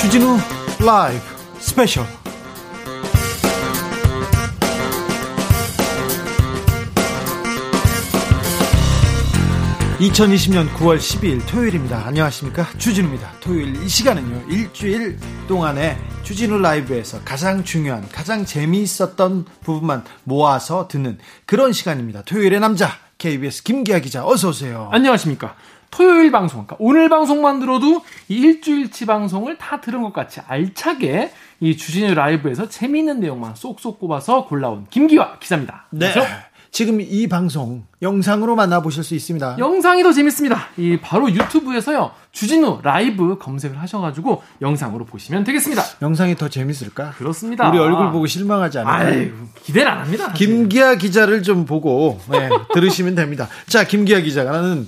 주진우 라이브 스페셜 2020년 9월 12일 토요일입니다. 안녕하십니까. 주진우입니다. 토요일 이 시간은요, 일주일 동안에 주진우 라이브에서 가장 중요한, 가장 재미있었던 부분만 모아서 듣는 그런 시간입니다. 토요일의 남자, KBS 김기화 기자, 어서오세요. 안녕하십니까. 토요일 방송, 그러니까 오늘 방송만 들어도 이 일주일치 방송을 다 들은 것 같이 알차게 이 주진우 라이브에서 재미있는 내용만 쏙쏙 꼽아서 골라온 김기화 기자입니다. 네. 그렇죠? 지금 이 방송 영상으로 만나보실 수 있습니다. 영상이 더 재밌습니다. 이 바로 유튜브에서요. 주진우 라이브 검색을 하셔가지고 영상으로 보시면 되겠습니다. 영상이 더 재밌을까? 그렇습니다. 우리 얼굴 보고 실망하지 않을까? 기대를 안 합니다. 김기아 기자를 좀 보고 네, 들으시면 됩니다. 자, 김기아 기자는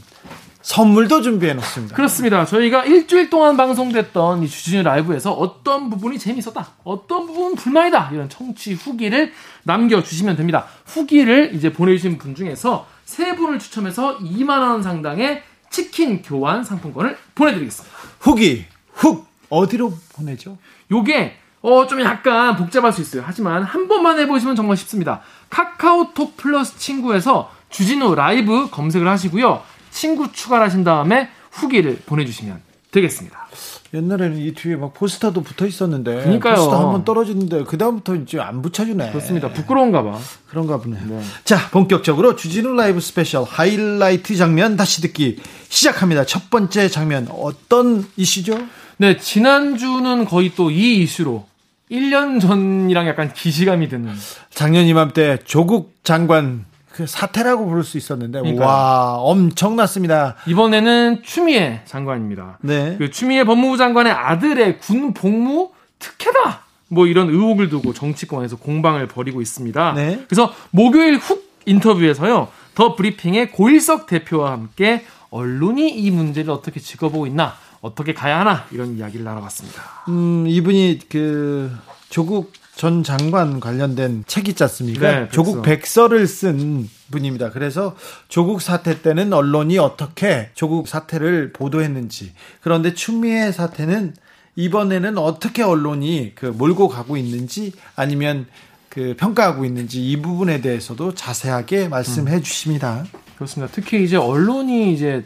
선물도 준비해 놓습니다. 그렇습니다. 저희가 일주일 동안 방송됐던 이 주진우 라이브에서 어떤 부분이 재밌었다, 어떤 부분은 불만이다 이런 청취 후기를 남겨주시면 됩니다. 후기를 이제 보내주신 분 중에서 세 분을 추첨해서 2만 원 상당의 치킨 교환 상품권을 보내드리겠습니다. 후기 훅 어디로 보내죠? 요게 어, 좀 약간 복잡할 수 있어요. 하지만 한 번만 해보시면 정말 쉽습니다. 카카오톡 플러스 친구에서 주진우 라이브 검색을 하시고요. 친구 추가를 하신 다음에 후기를 보내주시면 되겠습니다. 옛날에는 이 뒤에 막 포스터도 붙어 있었는데 그러니까요. 포스터 한 번 떨어지는데 그 다음부터 이제 안 붙여주네. 그렇습니다. 부끄러운가 봐. 그런가 보네. 네. 자 본격적으로 주진우 라이브 스페셜 하이라이트 장면 다시 듣기 시작합니다. 첫 번째 장면 어떤 이슈죠? 네 지난주는 거의 또 이 이슈로 1년 전이랑 약간 기시감이 드는. 작년 이맘때 조국 장관 그 사태라고 부를 수 있었는데 그러니까요. 와 엄청났습니다. 이번에는 추미애 장관입니다. 네. 그 추미애 법무부 장관의 아들의 군 복무 특혜다. 뭐 이런 의혹을 두고 정치권에서 공방을 벌이고 있습니다. 네. 그래서 목요일 훅 인터뷰에서요. 더 브리핑의 고일석 대표와 함께 언론이 이 문제를 어떻게 짚어보고 있나, 어떻게 가야 하나 이런 이야기를 나눠봤습니다. 음, 이분이 그 조국 전 장관 관련된 책 있지 않습니까? 네, 조국 백서를 쓴 분입니다. 그래서 조국 사태 때는 언론이 어떻게 조국 사태를 보도했는지 그런데 추미애 사태는 이번에는 어떻게 언론이 그 몰고 가고 있는지 아니면 그 평가하고 있는지 이 부분에 대해서도 자세하게 말씀해 음. 주십니다. 그렇습니다. 특히 이제 언론이 이제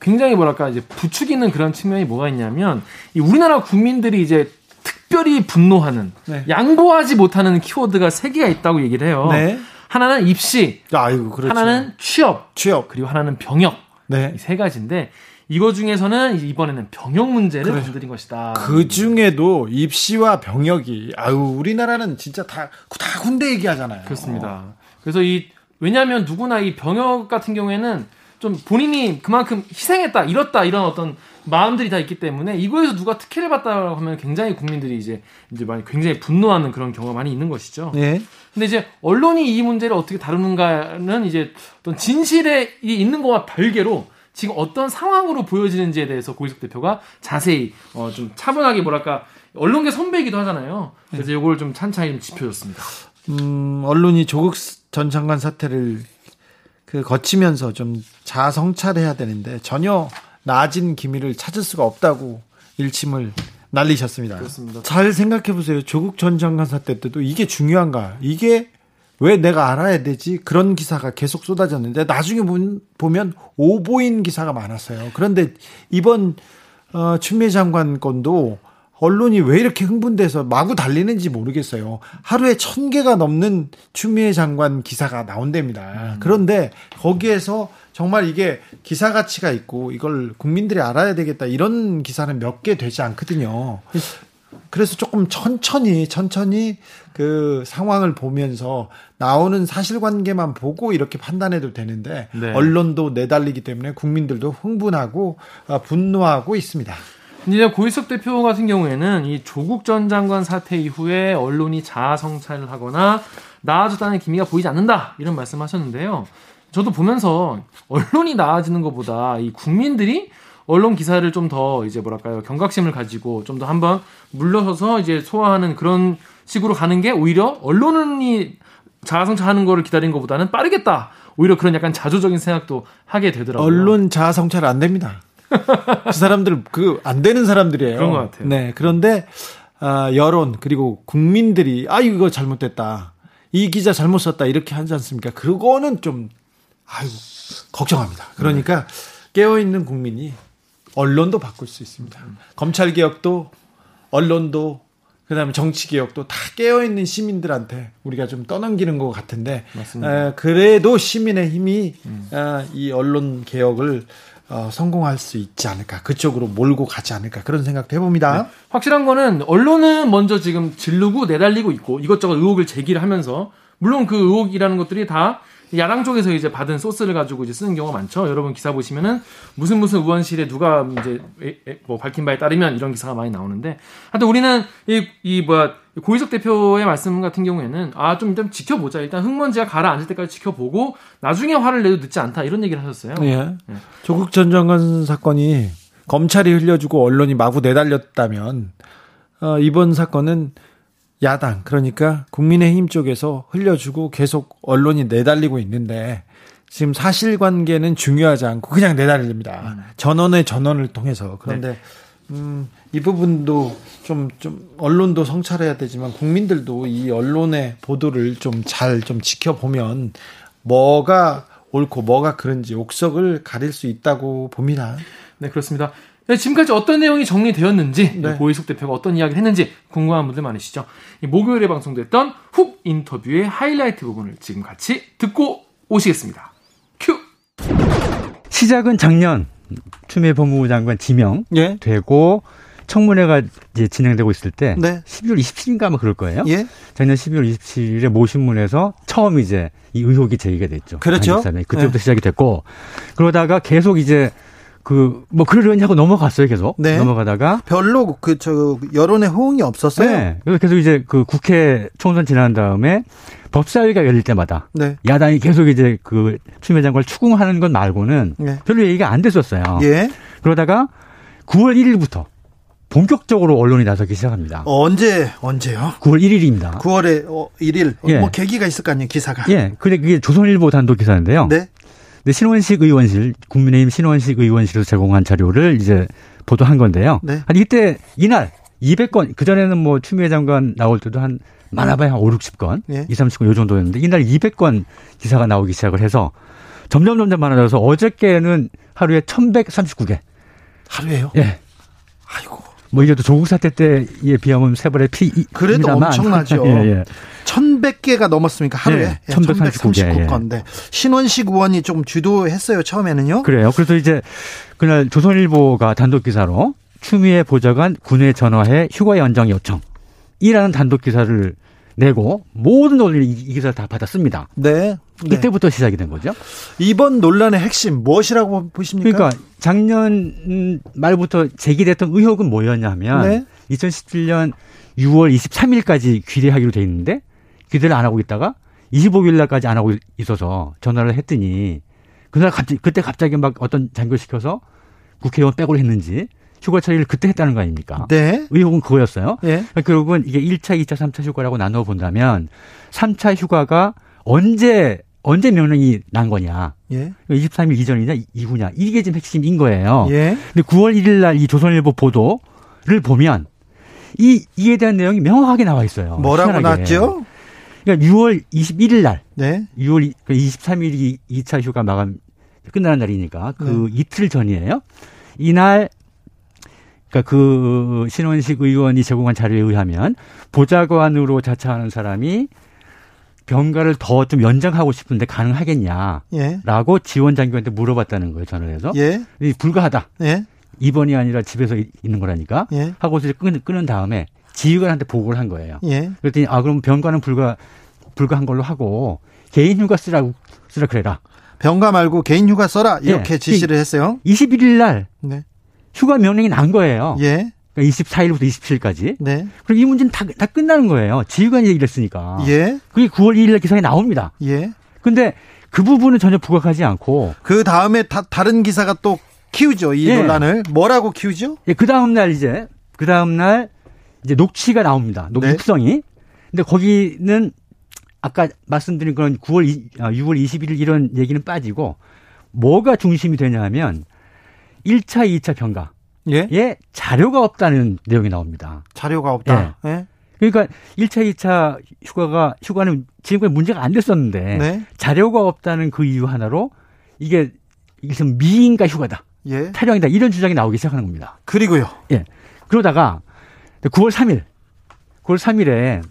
굉장히 뭐랄까 이제 부추기는 그런 측면이 뭐가 있냐면 이 우리나라 국민들이 이제 특별히 분노하는 네. 양보하지 못하는 키워드가 세 개가 있다고 얘기를 해요. 네. 하나는 입시, 아이고, 그렇죠. 하나는 취업, 취업, 그리고 하나는 병역. 네. 이세 가지인데 이거 중에서는 이번에는 병역 문제를 그래. 건드린 것이다. 그 중에도 입시와 병역이 아유 우리나라는 진짜 다다 군대 얘기하잖아요. 그렇습니다. 그래서 이 왜냐하면 누구나 이 병역 같은 경우에는 좀 본인이 그만큼 희생했다, 잃었다 이런 어떤 마음들이 다 있기 때문에 이거에서 누가 특혜를 받다고 하면 굉장히 국민들이 이제 이제 많이 굉장히 분노하는 그런 경우가 많이 있는 것이죠. 네. 근데 이제 언론이 이 문제를 어떻게 다루는가는 이제 어떤 진실에 있는 거와 별개로 지금 어떤 상황으로 보여지는지에 대해서 고희석 대표가 자세히 어 좀 차분하게 뭐랄까 언론계 선배이기도 하잖아요. 그래서 네. 이걸 좀 찬찬히 좀 짚어줬습니다. 음, 언론이 조국 전 장관 사태를 그 거치면서 좀 자성찰해야 되는데 전혀 나아진 기미를 찾을 수가 없다고 일침을 날리셨습니다. 그렇습니다. 잘 생각해 보세요. 조국 전 장관 사태 때도 이게 중요한가? 이게 왜 내가 알아야 되지? 그런 기사가 계속 쏟아졌는데 나중에 보면 오보인 기사가 많았어요. 그런데 이번 어, 추미애 장관 건도 언론이 왜 이렇게 흥분돼서 마구 달리는지 모르겠어요. 하루에 천 개가 넘는 추미애 장관 기사가 나온답니다. 음. 그런데 거기에서 정말 이게 기사 가치가 있고 이걸 국민들이 알아야 되겠다 이런 기사는 몇 개 되지 않거든요. 그래서 조금 천천히 천천히 그 상황을 보면서 나오는 사실관계만 보고 이렇게 판단해도 되는데 네. 언론도 내달리기 때문에 국민들도 흥분하고 어, 분노하고 있습니다. 이제 고일석 대표 같은 경우에는 이 조국 전 장관 사태 이후에 언론이 자아 성찰을 하거나 나아졌다는 기미가 보이지 않는다 이런 말씀하셨는데요. 저도 보면서 언론이 나아지는 것보다 이 국민들이 언론 기사를 좀 더 이제 뭐랄까요 경각심을 가지고 좀 더 한번 물러서서 이제 소화하는 그런 식으로 가는 게 오히려 언론이 자아성찰하는 거를 기다린 것보다는 빠르겠다. 오히려 그런 약간 자조적인 생각도 하게 되더라고요. 언론 자아성찰 안 됩니다. 그 사람들 그 안 되는 사람들이에요. 그런 것 같아요. 네. 그런데 아, 여론 그리고 국민들이 아 이거 잘못됐다. 이 기자 잘못 썼다 이렇게 하지 않습니까? 그거는 좀 아유 걱정합니다. 그러니까 깨어 있는 국민이 언론도 바꿀 수 있습니다. 검찰 개혁도 언론도 그다음에 정치 개혁도 다 깨어 있는 시민들한테 우리가 좀 떠넘기는 것 같은데 에, 그래도 시민의 힘이 음. 아, 이 언론 개혁을 어, 성공할 수 있지 않을까 그쪽으로 몰고 가지 않을까 그런 생각도 해봅니다. 확실한 거는 언론은 먼저 지금 질르고 내달리고 있고 이것저것 의혹을 제기를 하면서 물론 그 의혹이라는 것들이 다 야당 쪽에서 이제 받은 소스를 가지고 이제 쓰는 경우가 많죠. 여러분 기사 보시면은 무슨 무슨 의원실에 누가 이제 뭐 밝힌 바에 따르면 이런 기사가 많이 나오는데 하여튼 우리는 이, 이 뭐야 고희석 대표의 말씀 같은 경우에는 아 좀 일단 지켜보자. 일단 흙먼지가 가라앉을 때까지 지켜보고 나중에 화를 내도 늦지 않다 이런 얘기를 하셨어요. 예. 조국 전 장관 사건이 검찰이 흘려주고 언론이 마구 내달렸다면 어, 이번 사건은 야당 그러니까 국민의힘 쪽에서 흘려주고 계속 언론이 내달리고 있는데 지금 사실관계는 중요하지 않고 그냥 내달립니다. 전원의 전원을 통해서 그런데 음, 이 부분도 좀, 좀, 언론도 성찰해야 되지만 국민들도 이 언론의 보도를 좀 잘좀 지켜보면 뭐가 옳고 뭐가 그런지 옥석을 가릴 수 있다고 봅니다. 네, 그렇습니다. 네, 지금까지 어떤 내용이 정리되었는지, 네. 고희숙 대표가 어떤 이야기를 했는지 궁금한 분들 많으시죠? 이 목요일에 방송됐던 훅 인터뷰의 하이라이트 부분을 지금 같이 듣고 오시겠습니다. 큐! 시작은 작년 추미애 법무부 장관 지명 예. 되고 청문회가 이제 진행되고 있을 때 네. 12월 27일인가 아마 그럴 거예요. 예. 작년 12월 27일에 모 신문에서 처음 이제 이 의혹이 제기가 됐죠. 그렇죠. 그때부터 네. 시작이 됐고 그러다가 계속 이제 그 뭐 그러려니 하고 넘어갔어요 계속 네. 넘어가다가 별로 그 저 여론의 호응이 없었어요. 네. 그래서 계속 이제 그 국회 총선 지난 다음에 법사위가 열릴 때마다 네. 야당이 계속 이제 그 추미애 장관을 추궁하는 것 말고는 네. 별로 얘기가 안 됐었어요. 예. 그러다가 9월 1일부터 본격적으로 언론이 나서기 시작합니다. 어, 언제 언제요? 9월 1일입니다. 9월에 어, 1일 예. 뭐 계기가 있을 거 아니에요 기사가. 예, 근데 그게 조선일보 단독 기사인데요. 네. 근데 신원식 의원실, 국민의힘 신원식 의원실에서 제공한 자료를 이제 보도한 건데요. 네. 한 이때 이날 200건, 그 전에는 뭐 추미애 장관 나올 때도 한 많아봐야 한 5, 60건, 예. 2, 30건 요 정도였는데 이날 200건 기사가 나오기 시작을 해서 점점 점점 많아져서 어저께는 하루에 1139개. 하루에요. 예. 아이고. 뭐또 조국 사태 때에 비하면 세 번의 피. 그래도 엄청나죠. 예, 예. 1100개가 넘었으니까 하루에 네, 1139 개, 1139 건데 신원식 의원이 좀 주도했어요 처음에는요. 그래요. 그래서 이제 그날 조선일보가 단독 기사로 추미애 보좌관 군에 전화해 휴가 연장 요청 이라는 단독 기사를 내고 모든 언론이 이- 이 기사를 다 받았습니다. 네. 네. 이때부터 시작이 된 거죠. 이번 논란의 핵심 무엇이라고 보십니까? 그러니까 작년 음, 말부터 제기됐던 의혹은 뭐였냐면 네. 2017년 6월 23일까지 귀대하기로 돼 있는데 귀대를 안 하고 있다가 25일 날까지 안 하고 있어서 전화를 했더니 그날 갑자기 그때 갑자기 막 어떤 장교 시켜서 국회의원 빼고 했는지 휴가 처리를 그때 했다는 거 아닙니까? 네. 의혹은 그거였어요. 예. 그러니까 결국은 이게 1차, 2차, 3차 휴가라고 나눠 본다면 3차 휴가가 언제 언제 명령이 난 거냐? 예. 23일 이전이냐 이후냐 이게 지금 핵심인 거예요. 예. 근데 9월 1일 날 이 조선일보 보도를 보면 이 이에 대한 내용이 명확하게 나와 있어요. 뭐라고. 났죠? 그러니까 6월 21일 날, 네. 6월 23일이 2차 휴가 마감 끝나는 날이니까 그 네. 이틀 전이에요. 이날 그러니까 그 신원식 의원이 제공한 자료에 의하면 보좌관으로 자처하는 사람이 병가를 더 좀 연장하고 싶은데 가능하겠냐? 예. 라고 지원 장교한테 물어봤다는 거예요, 전화를 해서. 예. 이 불가하다. 예. 입원이 아니라 집에서 이- 있는 거라니까. 예. 하고서 이제 끄는, 끄는 다음에 지휘관한테 보고를 한 거예요. 예. 그랬더니 아 그럼 병가는 불가 불가한 걸로 하고 개인 휴가 쓰라고 쓰라 그래라. 병가 말고 개인 휴가 써라 이렇게 예. 지시를 했어요. 21일 날 네. 휴가 명령이 난 거예요. 예. 그러니까 24일부터 27일까지. 네. 그리고 이 문제는 다, 다 끝나는 거예요. 지휘관이 얘기를 했으니까. 예. 그게 9월 2일 날 기사에 나옵니다. 예. 근데 그 부분은 전혀 부각하지 않고 그 다음에 다, 다른 기사가 또 키우죠. 이 예. 논란을. 뭐라고 키우죠? 그 다음 날 이제 그 다음 날 이제 녹취가 나옵니다. 녹 네. 육성이. 근데 거기는 아까 말씀드린 그런 9월, 이, 아, 6월 21일 이런 얘기는 빠지고 뭐가 중심이 되냐면 1차, 2차 병가에 예? 자료가 없다는 내용이 나옵니다. 자료가 없다. 예. 그러니까 1차, 2차 휴가가 휴가는 지금까지 문제가 안 됐었는데 네. 자료가 없다는 그 이유 하나로 이게 이게 미인가 휴가다. 예. 타령이다. 이런 주장이 나오기 시작하는 겁니다. 그리고요. 예. 그러다가 9월 3일, 9월 3일에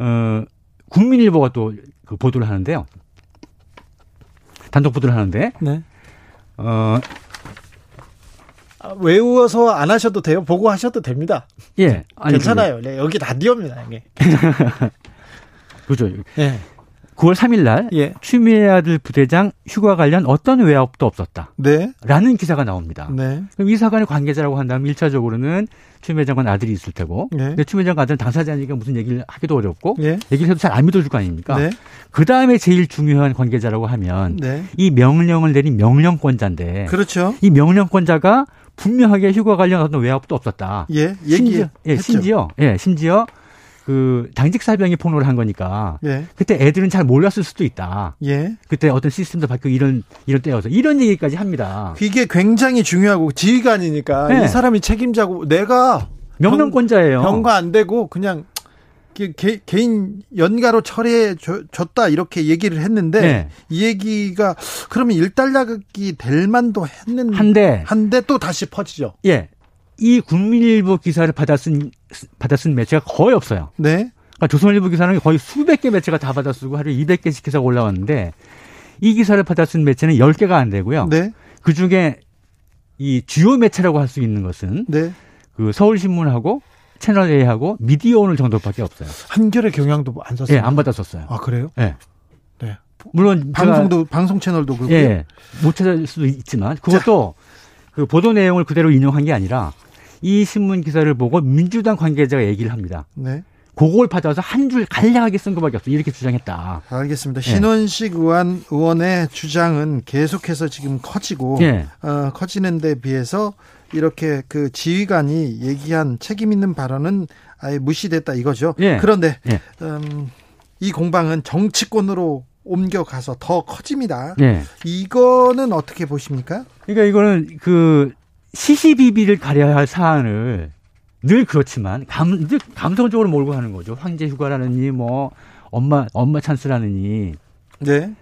어 국민일보가 또 그 보도를 하는데요. 단독 보도를 하는데 네. 어 아, 외워서 안 하셔도 돼요. 보고 하셔도 됩니다. 예. 아니, 괜찮아요. 네, 여기 라디오입니다. 이게. 그죠. 예. 9월 3일 날 예. 추미애 아들 부대장 휴가 관련 어떤 외압도 없었다. 네. 라는 기사가 나옵니다. 네. 그럼 이 사건의 관계자라고 한다면 1차적으로는 추미애 장관 아들이 있을 테고 네. 근데 추미애 장관 아들은 당사자니까 무슨 얘기를 하기도 어렵고 예. 얘기를 해도 잘 안 믿어줄 거 아닙니까? 네. 그 다음에 제일 중요한 관계자라고 하면 네. 이 명령을 내린 명령권자인데 그렇죠. 이 명령권자가 분명하게 휴가 관련 어떤 외압도 없었다. 예. 심지어, 얘기 예, 심지어, 예, 심지어 그 당직 사병이 폭로를 한 거니까 예. 그때 애들은 잘 몰랐을 수도 있다. 예. 그때 어떤 시스템도 바뀌고 이런 이런 때여서 이런 얘기까지 합니다. 이게 굉장히 중요하고 지휘관이니까 네. 이 사람이 책임자고 내가 명령권자예요. 병가 안 되고 그냥 개, 개- 개인 연가로 처리해 줘- 줬다 이렇게 얘기를 했는데 네. 이 얘기가 그러면 일단락이 될 만도 했는 한데 한데 또 다시 퍼지죠. 예. 이 국민일보 기사를 받아쓴 받아쓴 매체가 거의 없어요. 네. 그러니까 조선일보 기사는 거의 수백 개 매체가 다 받아쓰고 하루에 200개씩 기사가 올라왔는데 이 기사를 받아쓴 매체는 10개가 안 되고요. 네. 그 중에 이 주요 매체라고 할 수 있는 것은 네. 그 서울신문하고 채널 A하고 미디어 오늘 정도밖에 없어요. 한겨레 경향도 안 썼어요. 예, 안 받았었어요. 아 그래요? 예. 네. 물론 방송도 방송 채널도 그렇고. 예, 못 찾을 수도 있지만 그것도 그 보도 내용을 그대로 인용한 게 아니라 이 신문 기사를 보고 민주당 관계자가 얘기를 합니다. 네. 그걸 받아서 한 줄 간략하게 쓴 것밖에 없어. 이렇게 주장했다. 알겠습니다. 예. 신원식 의원, 의원의 주장은 계속해서 지금 커지고 예. 어, 커지는 데 비해서 이렇게 그 지휘관이 얘기한 책임 있는 발언은 아예 무시됐다 이거죠. 예. 그런데 예. 음, 이 공방은 정치권으로 옮겨가서 더 커집니다. 예. 이거는 어떻게 보십니까? 그러니까 이거는 그 시시비비를 가려야 할 사안을 늘 그렇지만 감, 늘 감성적으로 몰고 가는 거죠. 황제 휴가라느니 뭐 엄마 엄마 찬스라느니 네.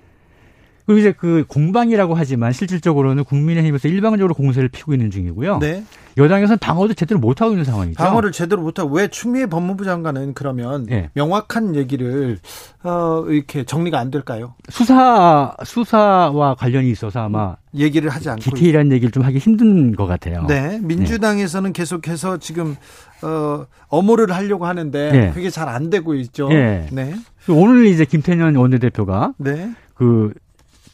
그리고 이제 그 공방이라고 하지만 실질적으로는 국민의힘에서 일방적으로 공세를 피고 있는 중이고요. 네. 여당에서는 방어도 제대로 못 하고 있는 상황이죠. 방어를 제대로 못하고 왜 추미애 법무부 장관은 그러면 예. 명확한 얘기를 어, 이렇게 정리가 안 될까요? 수사 수사와 관련이 있어서 아마 얘기를 하지 않고 디테일한 얘기를 좀 하기 힘든 것 같아요. 네, 민주당에서는 계속해서 지금 어, 엄호를 하려고 하는데 네. 그게 잘 안 되고 있죠. 네. 네, 오늘 이제 김태년 원내대표가 네, 그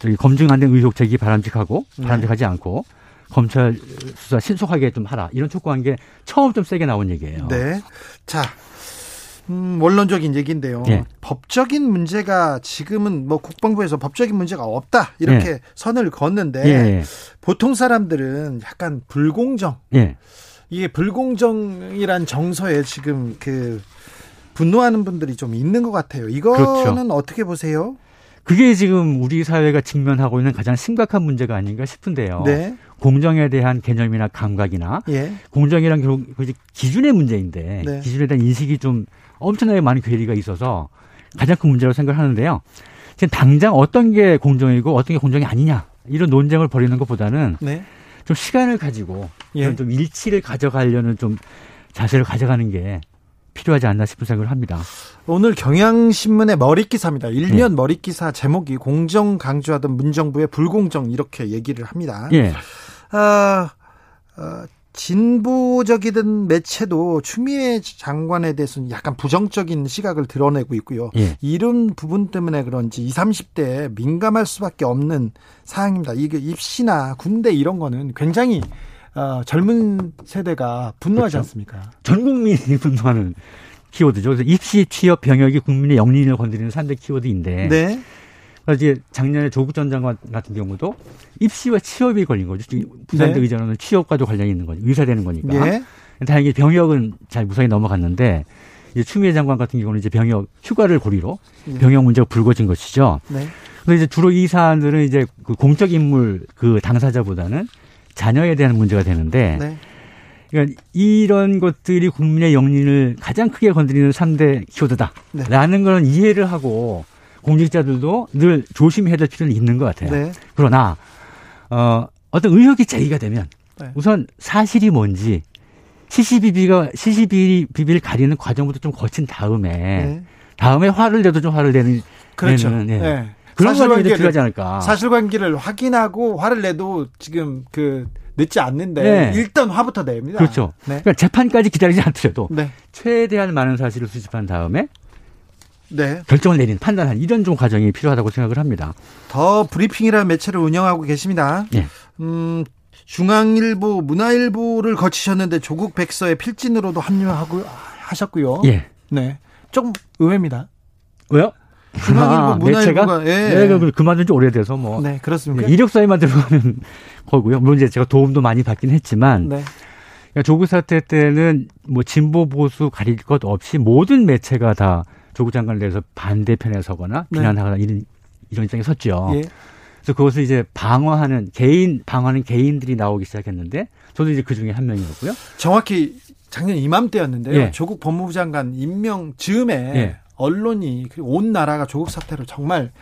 저기 검증 안 된 의혹 제기 바람직하고 네. 바람직하지 않고 검찰 수사 신속하게 좀 하라 이런 촉구한 게 처음 좀 세게 나온 얘기예요. 네. 자, 음, 원론적인 얘기인데요. 예. 법적인 문제가 지금은 뭐 국방부에서 법적인 문제가 없다 이렇게 선을 걷는데 예, 보통 사람들은 약간 불공정 예. 이게 불공정이란 정서에 지금 그 분노하는 분들이 좀 있는 것 같아요. 이거는 그렇죠. 어떻게 보세요? 그게 지금 우리 사회가 직면하고 있는 가장 심각한 문제가 아닌가 싶은데요. 네, 공정에 대한 개념이나 감각이나 예, 공정이란 결국 그 기준의 문제인데 네. 기준에 대한 인식이 좀 엄청나게 많은 괴리가 있어서 가장 큰 문제라고 생각하는데요. 지금 당장 어떤 게 공정이고 어떤 게 공정이 아니냐 이런 논쟁을 벌이는 것보다는 네, 좀 시간을 가지고 예. 좀 일치를 가져가려는 좀 자세를 가져가는 게 필요하지 않나 싶은 생각을 합니다. 오늘 경향신문의 머리 기사입니다. 일면 예. 머리 기사 제목이 공정 강조하던 문정부의 불공정 이렇게 얘기를 합니다. 예, 아, 어, 진보적이든 매체도 추미애 장관에 대해서는 약간 부정적인 시각을 드러내고 있고요. 예. 이런 부분 때문에 그런지 20, 30대에 민감할 수밖에 없는 사항입니다. 이게 입시나 군대 이런 거는 굉장히 어, 젊은 세대가 분노하지 그렇죠. 않습니까? 전 국민이 분노하는 키워드죠. 그래서 입시, 취업, 병역이 국민의 영린을 건드리는 3대 키워드인데 네. 그래서 이제 작년에 조국 전 장관 같은 경우도 입시와 취업이 걸린 거죠. 부산대 네. 의전은 취업과도 관련이 있는 거죠. 의사 되는 거니까. 예. 다행히 병역은 잘 무사히 넘어갔는데 이제 추미애 장관 같은 경우는 이제 병역 휴가를 고리로 예. 병역 문제가 불거진 것이죠. 네. 그래서 이제 주로 이 사안들은 이제 그 공적 인물 그 당사자보다는 자녀에 대한 문제가 되는데 네. 그러니까 이런 것들이 국민의 영린을 가장 크게 건드리는 3대 키워드다라는 네. 걸 이해를 하고 공직자들도 늘 조심해야 될 필요는 있는 것 같아요. 네. 그러나 어, 어떤 의혹이 제기가 되면 네. 우선 사실이 뭔지 시시비비가 시시비비를 가리는 과정부터 좀 거친 다음에 네. 다음에 화를 내도 좀 화를 내는 그렇죠. 내는, 예. 네. 그런 사실관계를- 필요하지 않을까. 사실관계를 확인하고 화를 내도 지금 그 늦지 않는데 네. 일단 화부터 냅니다. 그렇죠. 네. 그러니까 재판까지 기다리지 않더라도 네. 최대한 많은 사실을 수집한 다음에 네. 결정을 내리는 판단하는 이런 좀 과정이 필요하다고 생각을 합니다. 더 브리핑이라는 매체를 운영하고 계십니다. 예. 음, 중앙일보, 문화일보를 거치셨는데 조국 백서의 필진으로도 합류하고 하셨고요. 예. 네. 조금 의외입니다. 왜요? 중앙일보, 아, 문화일보가 매체가? 예. 네, 그 그만둔 지 오래돼서 뭐 네, 그렇습니까? 이력서에만 들어가는 거고요. 물론 이제 제가 도움도 많이 받긴 했지만 네. 그러니까 조국 사태 때는 뭐 진보 보수 가릴 것 없이 모든 매체가 다 조국 장관에 대해서 반대편에 서거나 네. 비난하거나 이런 이런 입장에 섰죠. 예. 그래서 그것을 이제 방어하는 개인 방어하는 개인들이 나오기 시작했는데 저도 이제 그 중에 한 명이었고요. 정확히 작년 이맘때였는데요. 예. 조국 법무부 장관 임명 즈음에 예. 언론이 그리고 온 나라가 조국 사태로 정말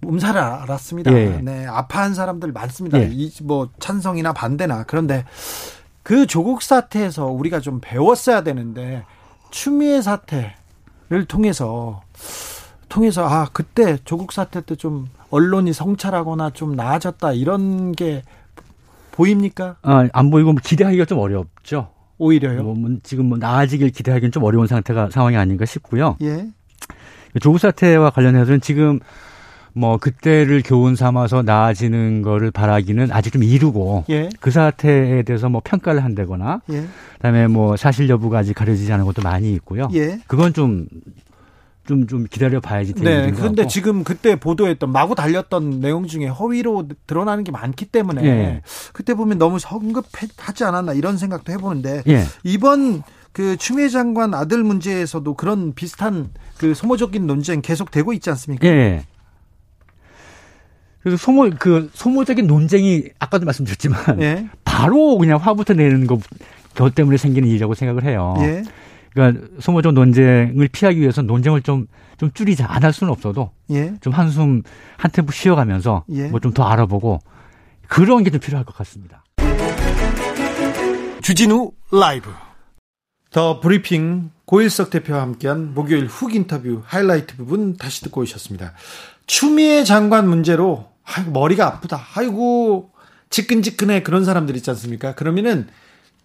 몸살을 앓았습니다. 예. 네, 아파한 사람들 많습니다. 예. 이뭐 찬성이나 반대나 그런데 그 조국 사태에서 우리가 좀 배웠어야 되는데 추미애 사태를 통해서 통해서 아 그때 조국 사태 때 좀 언론이 성찰하거나 좀 나아졌다 이런 게 보입니까? 아, 안 보이고 뭐 기대하기가 좀 어렵죠. 오히려요. 뭐, 뭐 지금 뭐 나아지길 기대하기는 좀 어려운 상태가 상황이 아닌가 싶고요. 예. 조국 사태와 관련해서는 지금 뭐 그때를 교훈 삼아서 나아지는 거를 바라기는 아직 좀 이르고 예. 그 사태에 대해서 뭐 평가를 한다거나 예. 그다음에 뭐 사실 여부가 아직 가려지지 않은 것도 많이 있고요. 예. 그건 좀 좀 좀 기다려 봐야지 되는 네. 그런데. 지금 그때 보도했던 마구 달렸던 내용 중에 허위로 드러나는 게 많기 때문에 예. 그때 보면 너무 성급하지 않았나 이런 생각도 해보는데 예. 이번 그 추미애 장관 아들 문제에서도 그런 비슷한 그 소모적인 논쟁 계속되고 있지 않습니까? 예. 그래서 소모 그 소모적인 논쟁이 아까도 말씀드렸지만 예. 바로 그냥 화부터 내는 거저 때문에 생기는 일이라고 생각을 해요. 예. 그러니까 소모적 논쟁을 피하기 위해서 논쟁을 좀, 좀 줄이자. 안 할 수는 없어도 예. 좀 한숨, 한 템포 쉬어가면서 예. 뭐좀 더 알아보고 그런 게 좀 필요할 것 같습니다. 주진우 라이브 더 브리핑 고일석 대표와 함께한 목요일 훅 인터뷰 하이라이트 부분 다시 듣고 오셨습니다. 추미애 장관 문제로 아이고 머리가 아프다. 아이고 지끈지끈해 그런 사람들 있지 않습니까? 그러면은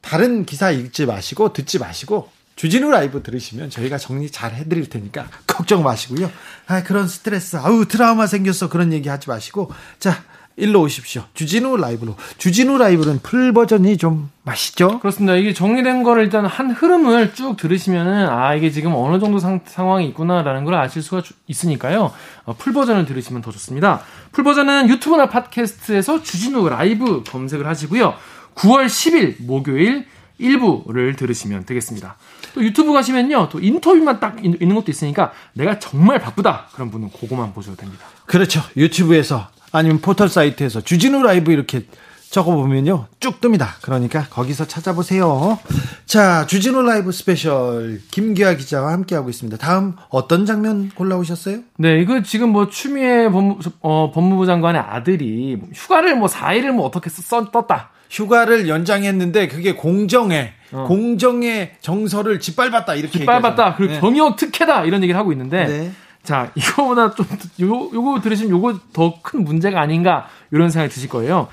다른 기사 읽지 마시고 듣지 마시고 주진우 라이브 들으시면 저희가 정리 잘 해드릴 테니까 걱정 마시고요. 아 그런 스트레스, 아우 트라우마 생겼어 그런 얘기 하지 마시고 자 일로 오십시오. 주진우 라이브로. 주진우 라이브는 full 버전이 좀 맛있죠? 그렇습니다. 이게 정리된 거를 일단 한 흐름을 쭉 들으시면은 아 이게 지금 어느 정도 상, 상황이 있구나라는 걸 아실 수가 주- 있으니까요. 어, full 버전을 들으시면 더 좋습니다. full 버전은 유튜브나 팟캐스트에서 주진우 라이브 검색을 하시고요. 9월 10일 목요일 일부를 들으시면 되겠습니다. 또 유튜브 가시면요. 또 인터뷰만 딱 있- 있는 것도 있으니까 내가 정말 바쁘다. 그런 분은 그거만 보셔도 됩니다. 그렇죠. 유튜브에서 아니면 포털 사이트에서 주진우 라이브 이렇게 적어보면요. 쭉 뜹니다. 그러니까 거기서 찾아보세요. 자, 주진우 라이브 스페셜 김기화 기자와 함께하고 있습니다. 다음 어떤 장면 골라오셨어요? 네, 이거 지금 뭐 추미애 법무, 어, 법무부 장관의 아들이 뭐 휴가를 뭐 4일을 뭐 어떻게 써, 써- 썼다. 휴가를 연장했는데 그게 공정에 어. 공정의 정서를 짓밟았다 이렇게 뒷밟았다. 얘기하죠. 그리고 네. 병역 특혜다. 이런 얘기를 하고 있는데. 네. 자, 이거보다 좀, 요, 요거 들으시면 요거 더 큰 문제가 아닌가. 이런 생각이 드실 거예요.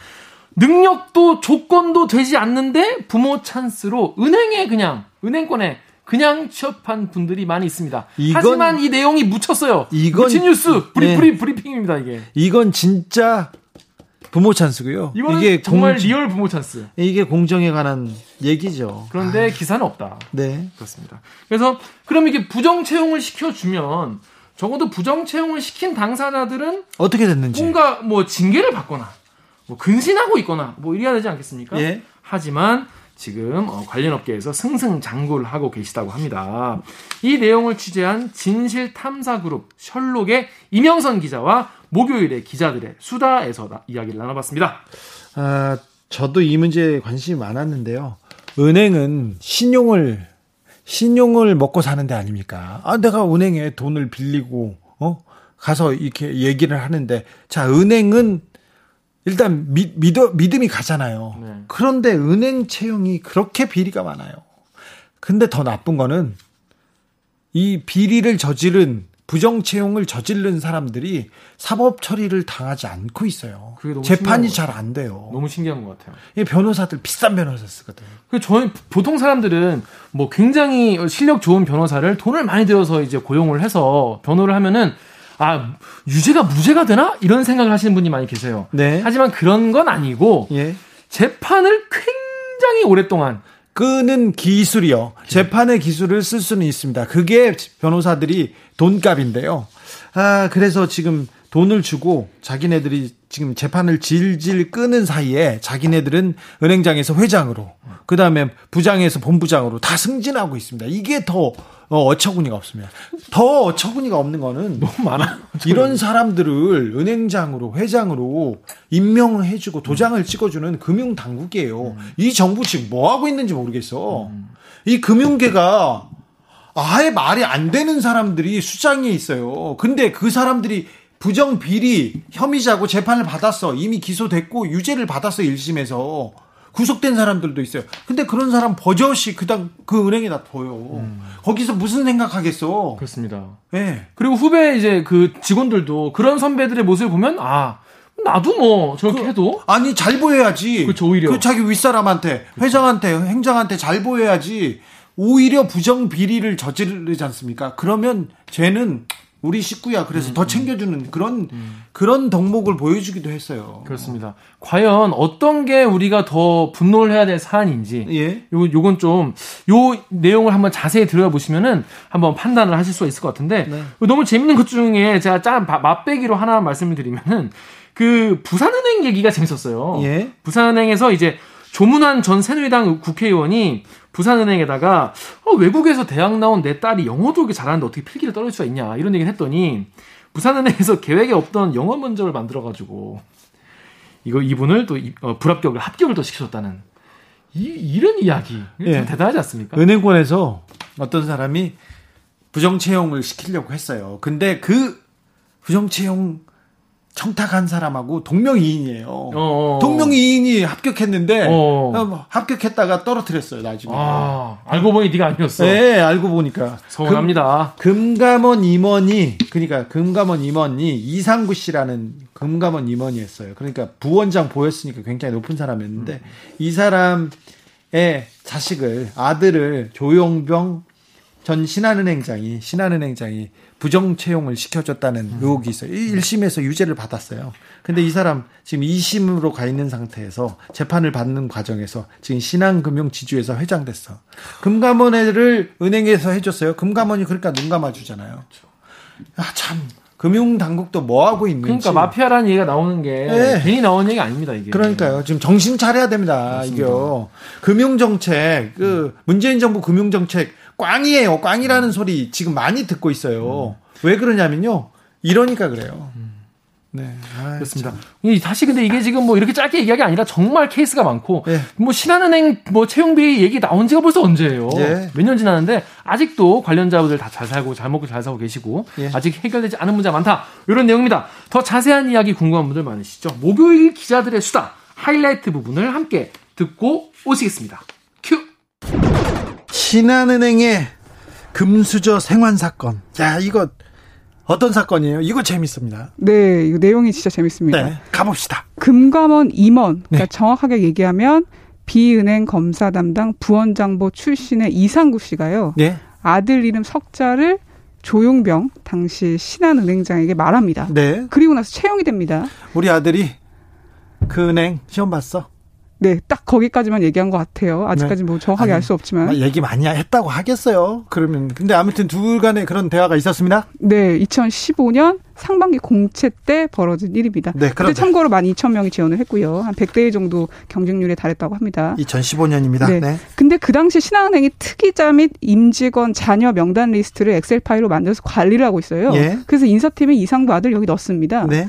능력도 조건도 되지 않는데 부모 찬스로 은행에 그냥, 은행권에 그냥 취업한 분들이 많이 있습니다. 이건- 하지만 이 내용이 묻혔어요. 이건- 묻힌 뉴스, 브리, 네. 브리, 브리핑입니다, 이게. 이건 진짜 부모 찬스고요. 이게 정말 공- real 부모 찬스. 이게 공정에 관한 얘기죠. 그런데 기사는 없다. 네. 그렇습니다. 그래서 그럼 이게 부정 채용을 시켜주면 적어도 부정 채용을 시킨 당사자들은 어떻게 됐는지. 뭔가 뭐 징계를 받거나 뭐 근신하고 있거나 뭐 이래야 되지 않겠습니까? 예. 하지만 지금 어, 관련 업계에서 승승장구를 하고 계시다고 합니다. 이 내용을 취재한 진실 탐사 그룹 셜록의 이명선 기자와 목요일에 기자들의 수다에서 나, 이야기를 나눠봤습니다. 아, 저도 이 문제에 관심이 많았는데요. 은행은 신용을 신용을 먹고 사는 데 아닙니까? 아, 내가 은행에 돈을 빌리고 어 가서 이렇게 얘기를 하는데 자 은행은 일단 믿, 믿어, 믿음이 가잖아요. 네. 그런데 은행 채용이 그렇게 비리가 많아요. 근데 더 나쁜 거는 이 비리를 저지른 부정 채용을 저지른 사람들이 사법 처리를 당하지 않고 있어요. 재판이 잘 안 돼요. 너무 신기한 것 같아요. 이 변호사들 비싼 변호사 쓰거든요. 그 저희 보통 사람들은 뭐 굉장히 실력 좋은 변호사를 돈을 많이 들여서 이제 고용을 해서 변호를 하면은 아 유죄가 무죄가 되나 이런 생각을 하시는 분이 많이 계세요. 네. 하지만 그런 건 아니고 예. 재판을 굉장히 오랫동안 끄는 기술이요. 재판의 기술을 쓸 수는 있습니다. 그게 변호사들이 돈값인데요. 아, 그래서 지금 돈을 주고 자기네들이 지금 재판을 질질 끄는 사이에 자기네들은 은행장에서 회장으로, 그 다음에 부장에서 본부장으로 다 승진하고 있습니다. 이게 더 어, 어처구니가 없습니다. 더 어처구니가 없는 거는 너무 많아. 이런 사람들을 은행장으로 회장으로 임명을 해주고 도장을 찍어주는 금융 당국이에요. 음. 이 정부 지금 뭐 하고 있는지 모르겠어. 음. 이 금융계가 아예 말이 안 되는 사람들이 수장에 있어요. 근데 그 사람들이 부정 비리 혐의자고 재판을 받았어. 이미 기소됐고 유죄를 받았어 1심에서. 구속된 사람들도 있어요. 근데 그런 사람 버젓이 그당 그 은행에다 둬요. 음. 거기서 무슨 생각하겠어? 그렇습니다. 예. 네. 그리고 후배 이제 그 직원들도 그런 선배들의 모습을 보면 아 나도 뭐 저렇게 그, 해도 아니 잘 보여야지. 그렇죠 오히려 그 자기 윗사람한테 그렇죠. 회장한테 행장한테 잘 보여야지. 오히려 부정 비리를 저지르지 않습니까? 그러면 쟤는 우리 식구야. 그래서 음, 더 음. 챙겨주는 그런 음. 그런 덕목을 보여주기도 했어요. 그렇습니다. 과연 어떤 게 우리가 더 분노를 해야 될 사안인지, 예. 요 요건 좀 요 내용을 한번 자세히 들어보시면은 한번 판단을 하실 수가 있을 것 같은데 네. 너무 재밌는 것 중에 제가 짠 맛배기로 하나 말씀을 드리면은 그 부산은행 얘기가 재밌었어요. 예. 부산은행에서 이제 조문환 전 새누리당 국회의원이 부산은행에다가 어, 외국에서 대학 나온 내 딸이 영어도 이렇게 잘하는데 어떻게 필기를 떨어질 수가 있냐 이런 얘기를 했더니 부산은행에서 계획에 없던 영어 면접을 만들어가지고 이거 이분을 또 어, 불합격을 합격을 더 시켜줬다는 이, 이런 이야기 예. 대단하지 않습니까? 은행권에서 어떤 사람이 부정 채용을 시키려고 했어요. 근데 그 부정 채용 청탁한 사람하고 동명이인이에요. 어어. 동명이인이 합격했는데 어. 어 합격했다가 떨어뜨렸어요 나중에. 아, 알고 보니 네가 아니었어. 네, 알고 보니까. 서운합니다. 금, 금감원 임원이 그러니까 금감원 임원이 이상구 씨라는 금감원 임원이었어요. 그러니까 부원장 보였으니까 굉장히 높은 사람이었는데 음. 이 사람의 자식을 아들을 조용병 전 신한은행장이 신한은행장이 부정 채용을 시켜줬다는 음. 의혹이 있어요. 1심에서 유죄를 받았어요. 근데 이 사람 지금 2심으로 가 있는 상태에서 재판을 받는 과정에서 지금 신한금융지주에서 회장 됐어. 금감원을 은행에서 해줬어요. 금감원이 그러니까 눈 감아주잖아요. 아, 참. 금융 당국도 뭐 하고 있는지. 그러니까 마피아라는 얘기가 나오는 게 네. 괜히 나오는 얘기 아닙니다, 이게. 그러니까요. 지금 정신 차려야 됩니다. 이게 금융 정책, 그 문재인 정부 금융 정책 꽝이에요. 꽝이라는 소리 지금 많이 듣고 있어요. 음. 왜 그러냐면요. 이러니까 그래요. 음. 네. 아, 그렇습니다. 참. 사실 근데 이게 지금 뭐 이렇게 짧게 얘기하기 아니라 정말 케이스가 많고 네. 뭐 신한은행 뭐 채용비 얘기 나온 지가 벌써 언제예요? 네. 몇년 지났는데 아직도 관련자분들 다 잘 살고 잘 먹고 잘 살고 계시고 네. 아직 해결되지 않은 문제가 많다. 이런 내용입니다. 더 자세한 이야기 궁금한 분들 많으시죠? 목요일 기자들의 수다 하이라이트 부분을 함께 듣고 오시겠습니다. 큐. 신한은행의 금수저 생환 사건. 야, 이거 어떤 사건이에요? 이거 재밌습니다. 네, 이거 내용이 진짜 재밌습니다. 네, 가봅시다. 금감원 임원, 그러니까 네. 정확하게 얘기하면 비은행 검사 담당 부원장보 출신의 이상구 씨가요. 네. 아들 이름 석자를 조용병 당시 신한은행장에게 말합니다. 네. 그리고 나서 채용이 됩니다. 우리 아들이 그 은행 시험 봤어. 네, 딱 거기까지만 얘기한 것 같아요. 아직까지 네. 뭐 정확하게 알 수 없지만. 얘기 많이 했다고 하겠어요. 그러면. 근데 아무튼 둘 간에 그런 대화가 있었습니다? 네, 2015년 상반기 공채 때 벌어진 일입니다. 네, 그런데 참고로 12,000명이 지원을 했고요. 한 100대 1 정도 경쟁률에 달했다고 합니다. 2015년입니다. 네. 네. 근데 그 당시 신한은행이 특이자 및 임직원 자녀 명단 리스트를 엑셀 파일로 만들어서 관리를 하고 있어요. 예. 그래서 인사팀에 이상부 아들 여기 넣습니다. 네.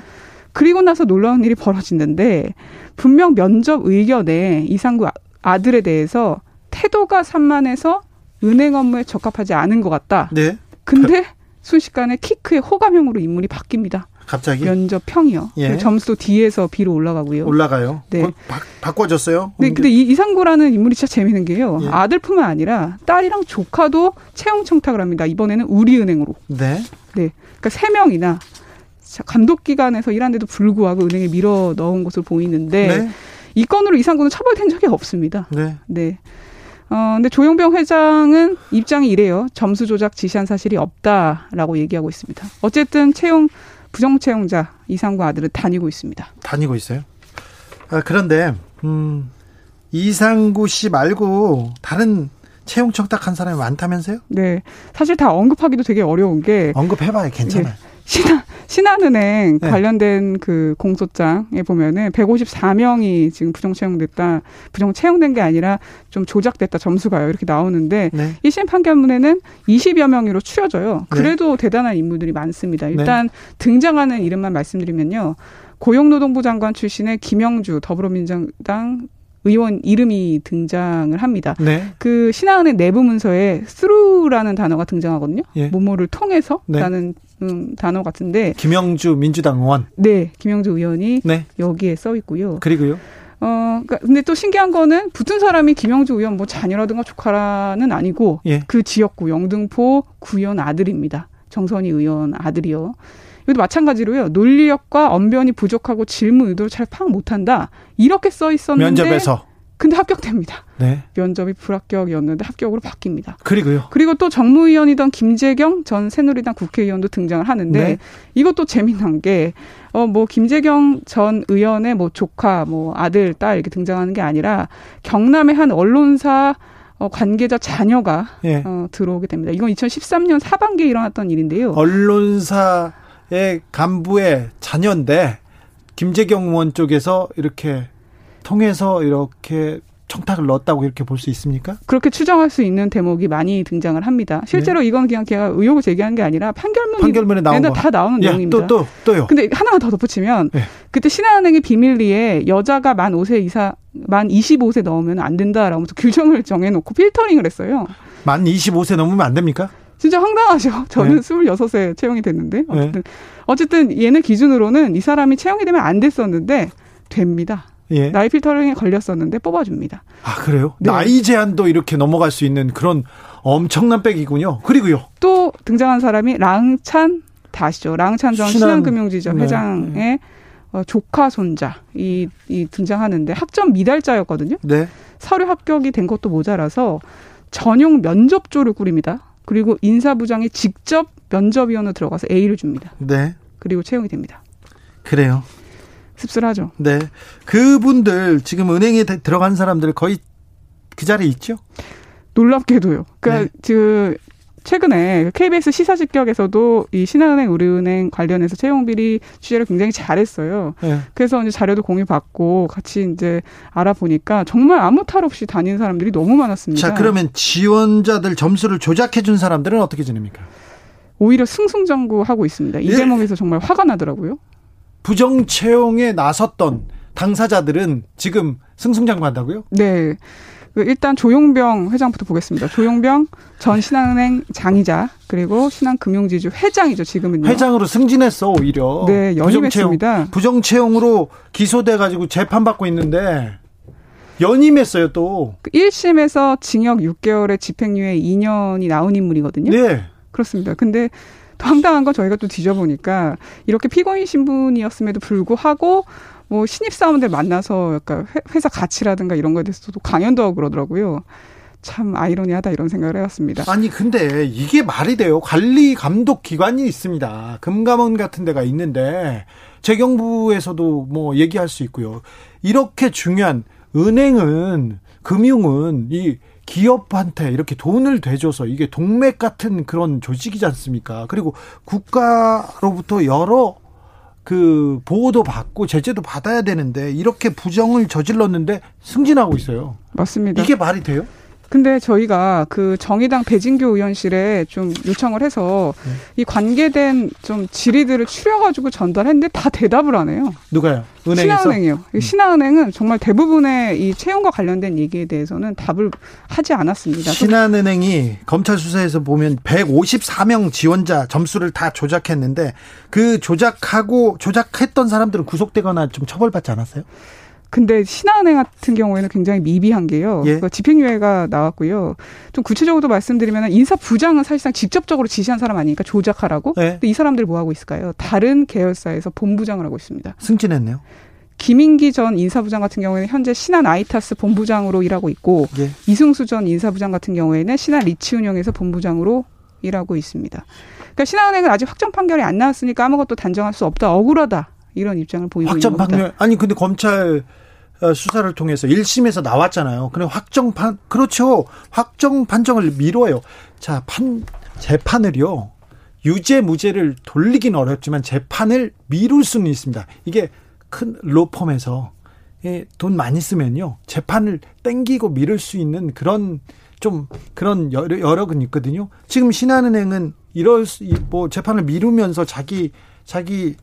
그리고 나서 놀라운 일이 벌어지는데 분명 면접 의견에 이상구 아, 아들에 대해서 태도가 산만해서 은행 업무에 적합하지 않은 것 같다. 네. 근데 순식간에 키 크의 호감형으로 인물이 바뀝니다. 갑자기 면접 평이요. 예. 점수도 D에서 B로 올라가고요. 올라가요. 네. 어, 바, 바꿔줬어요. 네, 근데 이, 이상구라는 인물이 진짜 재미있는 게요. 예. 아들뿐만 아니라 딸이랑 조카도 채용 청탁을 합니다. 이번에는 우리은행으로. 네. 네. 그러니까 세 명이나 감독 기관에서 일하는데도 불구하고 은행에 밀어 넣은 것으로 보이는데 네. 이 건으로 이상구는 처벌된 적이 없습니다. 네. 네. 어, 근데 조용병 회장은 입장이 이래요. 점수 조작 지시한 사실이 없다라고 얘기하고 있습니다. 어쨌든 채용 부정 채용자 이상구 아들은 다니고 있습니다. 다니고 있어요? 아, 그런데 음, 이상구 씨 말고 다른 채용 청탁한 사람이 많다면서요? 네. 사실 다 언급하기도 되게 어려운 게 언급해봐요. 괜찮아요. 신한, 신한은행 네. 관련된 그 공소장에 보면은 154명이 지금 부정 채용됐다, 부정 채용된 게 아니라 좀 조작됐다 점수가요. 이렇게 나오는데 네. 1심 판결문에는 20여 명으로 추려져요. 네. 그래도 네. 대단한 인물들이 많습니다. 일단 네. 등장하는 이름만 말씀드리면요. 고용노동부 장관 출신의 김영주 더불어민주당 의원 이름이 등장을 합니다. 네. 그 신한은행 내부 문서에 through라는 단어가 등장하거든요. 예. 모모를 통해서라는 네. 음, 단어 같은데 김영주 민주당 의원. 네, 김영주 의원이 네. 여기에 써 있고요. 그리고요. 어, 그니까 근데 또 신기한 거는 붙은 사람이 김영주 의원 뭐 자녀라든가 조카라는 아니고 예. 그 지역구 영등포 구의원 아들입니다. 정선희 의원 아들이요. 이것도 마찬가지로요. 논리력과 언변이 부족하고 질문 의도를 잘 파악 못한다. 이렇게 써 있었는데 면접에서 근데 합격됩니다. 네. 면접이 불합격이었는데 합격으로 바뀝니다. 그리고요. 그리고 또 정무위원이던 김재경 전 새누리당 국회의원도 등장을 하는데 네. 이것도 재미난 게 어 뭐 김재경 전 의원의 뭐 조카, 뭐 아들, 딸 이렇게 등장하는 게 아니라 경남의 한 언론사 어, 관계자 자녀가 예. 어, 들어오게 됩니다. 이건 2013년 사반기에 일어났던 일인데요. 언론사의 간부의 자녀인데 김재경 의원 쪽에서 이렇게 통해서 이렇게 청탁을 넣었다고 이렇게 볼 수 있습니까? 그렇게 추정할 수 있는 대목이 많이 등장을 합니다. 실제로 네. 이건 그냥 걔가 의혹을 제기한 게 아니라 판결문이 판결문에 나온 다 나오는 야, 내용입니다. 또, 또, 또요. 근데 하나만 더 덧붙이면 네. 그때 신한은행의 비밀리에 여자가 만 5세 이상 만 25세 넘으면 안 된다라고 서 규정을 정해놓고 필터링을 했어요. 만 25세 넘으면 안 됩니까? 진짜 황당하죠. 저는 네. 26세 채용이 됐는데 어쨌든 네. 어쨌든 얘네 기준으로는 이 사람이 채용이 되면 안 됐었는데 됩니다. 예. 나이 필터링에 걸렸었는데 뽑아줍니다. 아 그래요? 네. 나이 제한도 이렇게 넘어갈 수 있는 그런 엄청난 백이군요. 그리고요. 또 등장한 사람이 랑찬 다시죠. 랑찬 전 신한금융지점 네. 회장의 네. 어, 조카 손자 이, 이 등장하는데 학점 미달자였거든요. 네. 서류 합격이 된 것도 모자라서 전용 면접조를 꾸립니다. 그리고 인사부장이 직접 면접위원으로 들어가서 A를 줍니다. 네. 그리고 채용이 됩니다. 그래요. 씁쓸하죠. 네. 그분들 지금 은행에 들어간 사람들 거의 그 자리에 있죠? 놀랍게도요. 그러니까 네. 그 최근에 KBS 시사 직격에서도 이 신한은행, 우리은행 관련해서 채용 비리 취재를 굉장히 잘했어요. 네. 그래서 이제 자료도 공유받고 같이 이제 알아보니까 정말 아무 탈 없이 다니는 사람들이 너무 많았습니다. 자, 그러면 지원자들 점수를 조작해 준 사람들은 어떻게 지냅니까? 오히려 승승장구하고 있습니다. 이 예. 대목에서 정말 화가 나더라고요. 부정 채용에 나섰던 당사자들은 지금 승승장구한다고요? 네. 그 일단 조용병 회장부터 보겠습니다. 조용병 전 신한은행 장이자 그리고 신한금융지주 회장이죠 지금은요. 회장으로 승진했어 오히려. 네 연임했습니다. 부정 채용으로 기소돼 가지고 재판 받고 있는데 연임했어요 또. 1심에서 그 징역 6개월에 집행유예 2년이 나온 인물이거든요. 네. 그렇습니다. 근데 또 황당한 건 저희가 또 뒤져보니까 이렇게 피고인 신분이었음에도 불구하고 뭐 신입 사원들 만나서 약간 회사 가치라든가 이런 거에 대해서도 강연도 하고 그러더라고요. 참 아이러니하다 이런 생각을 해봤습니다. 아니 근데 이게 말이 돼요. 관리 감독 기관이 있습니다. 금감원 같은 데가 있는데 재경부에서도 뭐 얘기할 수 있고요. 이렇게 중요한 은행은 금융은 이 기업한테 이렇게 돈을 대줘서 이게 동맥 같은 그런 조직이지 않습니까? 그리고 국가로부터 여러 그 보호도 받고 제재도 받아야 되는데 이렇게 부정을 저질렀는데 승진하고 있어요. 맞습니다. 이게 말이 돼요? 근데 저희가 그 정의당 배진교 의원실에 좀 요청을 해서 네. 이 관계된 좀 질의들을 추려가지고 전달했는데 다 대답을 안 해요. 누가요? 은행에서? 신한은행이요. 음. 신한은행은 정말 대부분의 이 채용과 관련된 얘기에 대해서는 답을 하지 않았습니다. 신한은행이 검찰 수사에서 보면 154명 지원자 점수를 다 조작했는데 그 조작하고 조작했던 사람들은 구속되거나 좀 처벌받지 않았어요? 근데 신한은행 같은 경우에는 굉장히 미비한 게요. 예. 그 집행유예가 나왔고요. 좀 구체적으로 말씀드리면 인사 부장은 사실상 직접적으로 지시한 사람 아니니까 조작하라고. 예. 근데 이 사람들 뭐 하고 있을까요? 다른 계열사에서 본부장을 하고 있습니다. 승진했네요. 김인기 전 인사부장 같은 경우에는 현재 신한 아이타스 본부장으로 일하고 있고 예. 이승수 전 인사부장 같은 경우에는 신한 리치운영에서 본부장으로 일하고 있습니다. 그러니까 신한은행은 아직 확정 판결이 안 나왔으니까 아무것도 단정할 수 없다. 억울하다. 이런 입장을 보이고 확정 있는 겁니다. 아니 근데 검찰 어, 수사를 통해서 1심에서 나왔잖아요. 그래 확정 판 그렇죠. 확정 판정을 미뤄요. 자, 판 재판을요. 유죄 무죄를 돌리긴 어렵지만 재판을 미룰 수는 있습니다. 이게 큰 로펌에서 예, 돈 많이 쓰면요. 재판을 땡기고 미룰 수 있는 그런 좀 그런 여러, 근 있거든요. 지금 신한은행은 이럴 수, 뭐 재판을 미루면서 자기 자기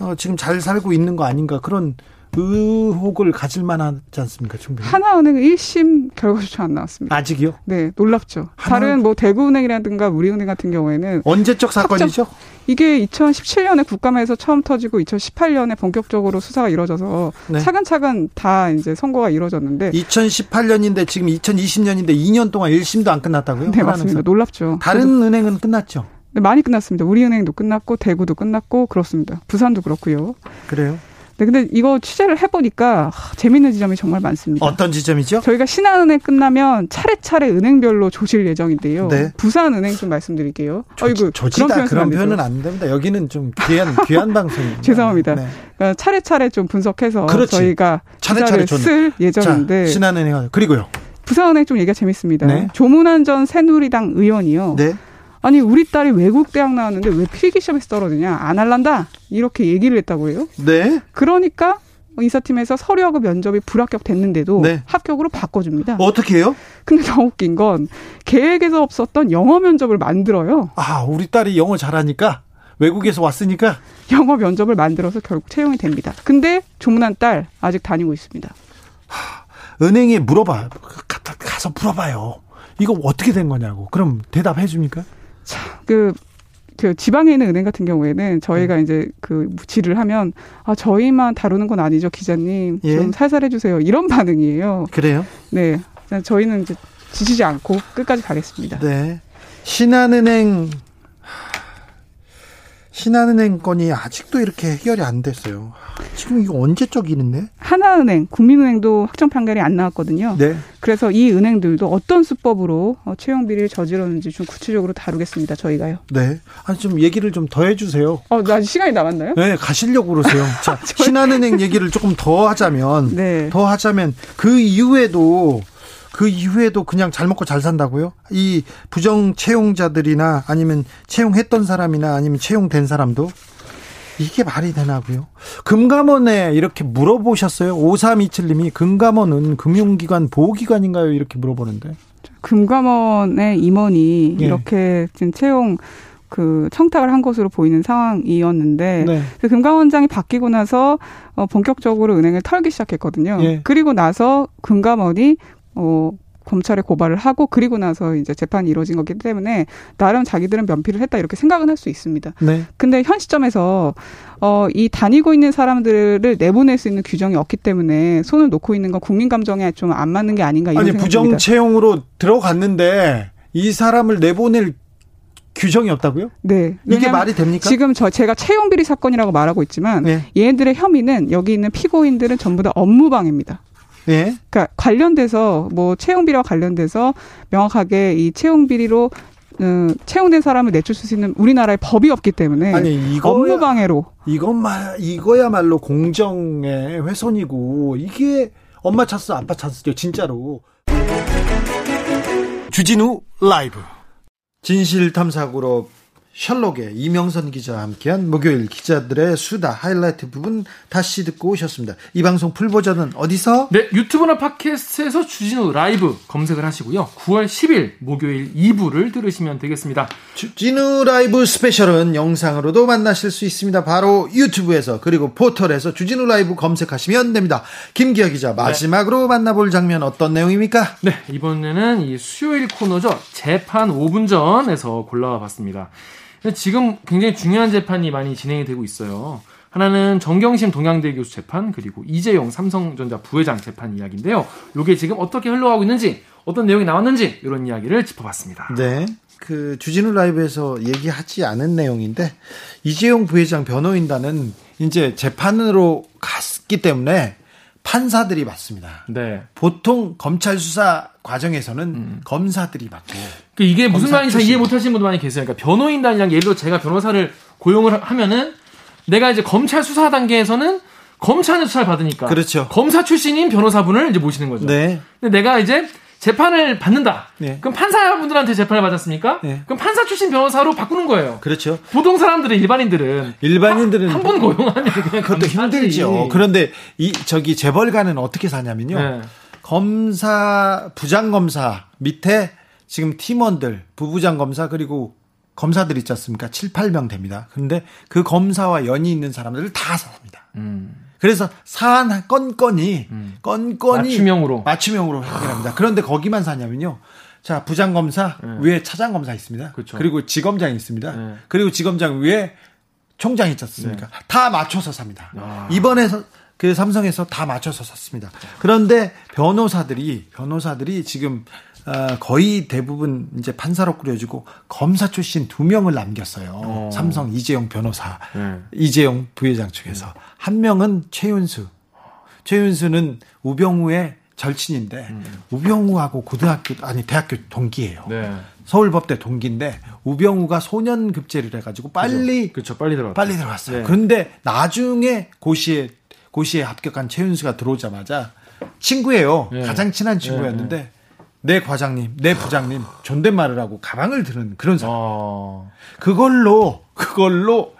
어, 지금 잘 살고 있는 거 아닌가 그런 의혹을 가질 만하지 않습니까, 충분히? 하나은행은 1심 결과 조차 안 나왔습니다. 아직이요? 네, 놀랍죠. 하나... 다른 뭐 대구은행이라든가 우리은행 같은 경우에는 언제적 사건이죠? 이게 2017년에 국감에서 처음 터지고 2018년에 본격적으로 수사가 이루어져서 네. 차근차근 다 이제 선고가 이루어졌는데 2018년인데 지금 2020년인데 2년 동안 1심도 안 끝났다고요? 네, 맞습니다. 놀랍죠. 다른 은행은 끝났죠? 네, 많이 끝났습니다. 우리은행도 끝났고 대구도 끝났고 그렇습니다. 부산도 그렇고요. 그래요? 네, 근데 이거 취재를 해보니까 하, 재밌는 지점이 정말 많습니다. 어떤 지점이죠? 저희가 신한은행 끝나면 차례차례 은행별로 조실 예정인데요. 네. 부산은행 좀 말씀드릴게요. 조, 어이구, 조지다 그런, 그런 표현은 안 됩니다. 여기는 좀 귀한 귀한 방송입니다. 죄송합니다. 네. 그러니까 차례차례 좀 분석해서 그렇지. 저희가 차례차례 쓸 예정인데 자, 신한은행 그리고요. 부산은행 좀 얘기가 재밌습니다. 네. 조문환 전 새누리당 의원이요. 네. 아니 우리 딸이 외국 대학 나왔는데 왜 필기 시험에서 떨어지냐 안 할란다 이렇게 얘기를 했다고 해요. 네. 그러니까 인사팀에서 서류하고 면접이 불합격 됐는데도 네. 합격으로 바꿔줍니다. 어떻게 해요? 근데 더 웃긴 건 계획에서 없었던 영어 면접을 만들어요. 아 우리 딸이 영어 잘하니까 외국에서 왔으니까 영어 면접을 만들어서 결국 채용이 됩니다. 근데 조문한 딸 아직 다니고 있습니다. 하, 은행에 물어봐 가서 물어봐요. 이거 어떻게 된 거냐고. 그럼 대답해 줍니까? 자, 그, 그 지방에 있는 은행 같은 경우에는 저희가 음. 이제 그 질을 하면 아 저희만 다루는 건 아니죠 기자님 예. 좀 살살 해주세요 이런 반응이에요. 그래요? 네, 저희는 이제 지치지 않고 끝까지 가겠습니다. 네, 신한은행 신한은행 건이 아직도 이렇게 해결이 안 됐어요. 지금 이거 언제적 일인데? 하나은행, 국민은행도 확정 판결이 안 나왔거든요. 네. 그래서 이 은행들도 어떤 수법으로 어, 채용 비리를 저지르는지 좀 구체적으로 다루겠습니다. 저희가요. 네. 아니 좀 얘기를 좀 더 해주세요. 어, 나 시간이 남았나요? 네, 가시려고 그러세요. 자, 신한은행 얘기를 조금 더 하자면, 네. 더 하자면 그 이후에도 그 이후에도 그냥 잘 먹고 잘 산다고요? 이 부정 채용자들이나 아니면 채용했던 사람이나 아니면 채용된 사람도 이게 말이 되나고요? 금감원에 이렇게 물어보셨어요? 5327님이 금감원은 금융기관 보호기관인가요? 이렇게 물어보는데. 금감원의 임원이 예. 이렇게 지금 채용 그 청탁을 한 것으로 보이는 상황이었는데 네. 그 금감원장이 바뀌고 나서 어 본격적으로 은행을 털기 시작했거든요. 예. 그리고 나서 금감원이 어, 검찰에 고발을 하고 그리고 나서 이제 재판이 이루어진 거기 때문에 나름 자기들은 면피를 했다 이렇게 생각은 할 수 있습니다. 네. 근데 현 시점에서 어, 이 다니고 있는 사람들을 내보낼 수 있는 규정이 없기 때문에 손을 놓고 있는 건 국민 감정에 좀 안 맞는 게 아닌가 이런 아니 부정 채용으로 들어갔는데 이 사람을 내보낼 규정이 없다고요? 네. 이게 말이 됩니까? 지금 저 제가 채용 비리 사건이라고 말하고 있지만 네. 얘네들의 혐의는 여기 있는 피고인들은 전부 다 업무방해입니다. 예. 그러니까 관련돼서 뭐 채용 비리와 관련돼서 명확하게 이 채용 비리로 어, 채용된 사람을 내쫓을 수 있는 우리나라의 법이 없기 때문에 아니 이거 업무 방해로 이것만 이거야말로 공정의 훼손이고 이게 엄마 찬스, 아빠 찬스죠, 진짜로. 주진우 라이브. 진실탐사그룹 셜록의 이명선 기자와 함께한 목요일 기자들의 수다 하이라이트 부분 다시 듣고 오셨습니다. 이 방송 full 버전은 어디서? 네, 유튜브나 팟캐스트에서 주진우 라이브 검색을 하시고요. 9월 10일 목요일 2부를 들으시면 되겠습니다. 주진우 라이브 스페셜은 영상으로도 만나실 수 있습니다. 바로 유튜브에서 그리고 포털에서 주진우 라이브 검색하시면 됩니다. 김기아 기자 마지막으로 네. 만나볼 장면 어떤 내용입니까? 네, 이번에는 이 수요일 코너죠. 재판 5분 전에서 골라와 봤습니다. 지금 굉장히 중요한 재판이 많이 진행이 되고 있어요. 하나는 정경심 동양대 교수 재판 그리고 이재용 삼성전자 부회장 재판 이야기인데요. 이게 지금 어떻게 흘러가고 있는지 어떤 내용이 나왔는지 이런 이야기를 짚어봤습니다. 네. 그 주진우 라이브에서 얘기하지 않은 내용인데 이재용 부회장 변호인단은 이제 재판으로 갔기 때문에 판사들이 맡습니다. 네. 보통 검찰 수사 과정에서는 음. 검사들이 맡고. 그 이게 무슨 말인지 잘 이해 못 하시는 분도 많이 계세요. 그러니까 변호인단이랑 예를 들어 제가 변호사를 고용을 하면은 내가 이제 검찰 수사 단계에서는 검찰 수사를 받으니까. 그렇죠. 검사 출신인 변호사분을 이제 모시는 거죠. 네. 근데 내가 이제 재판을 받는다. 네. 그럼 판사분들한테 재판을 받았습니까? 네. 그럼 판사 출신 변호사로 바꾸는 거예요. 그렇죠. 보통 사람들은 일반인들은 일반인들은 한 분 고용하면 그냥 그것도 힘들죠. 그런데 이 저기 재벌가는 어떻게 사냐면요. 네. 검사 부장 검사 밑에 지금 팀원들 부부장 검사 그리고 검사들 있지 않습니까? 7, 8명 됩니다. 근데 그 검사와 연이 있는 사람들을 다 삽니다. 음. 그래서 사안 건건이 음. 건건이 맞춤형으로 맞춤형으로 해결합니다. 그런데 거기만 사냐면요. 자 부장 검사 네. 위에 차장 검사 있습니다. 그쵸. 그리고 지검장이 있습니다. 네. 그리고 지검장 위에 총장 있지 않습니까? 네. 다 맞춰서 삽니다. 아. 이번에서 그 삼성에서 다 맞춰서 샀습니다. 그런데 변호사들이 변호사들이 지금 어, 거의 대부분 이제 판사로 꾸려지고 검사 출신 두 명을 남겼어요. 어. 삼성 이재용 변호사, 네. 이재용 부회장 측에서 네. 한 명은 최윤수. 최윤수는 우병우의 절친인데 음. 우병우하고 고등학교 아니 대학교 동기예요. 네. 서울법대 동기인데 우병우가 소년 급제를 해가지고 빨리 그렇죠 빨리 들어 빨리 들어갔어요. 네. 그런데 나중에 고시에 고시에 합격한 최윤수가 들어오자마자 친구예요. 네. 가장 친한 친구였는데 네. 내 과장님, 내 부장님 존댓말을 하고 가방을 드는 그런 사람. 어... 그걸로 그걸로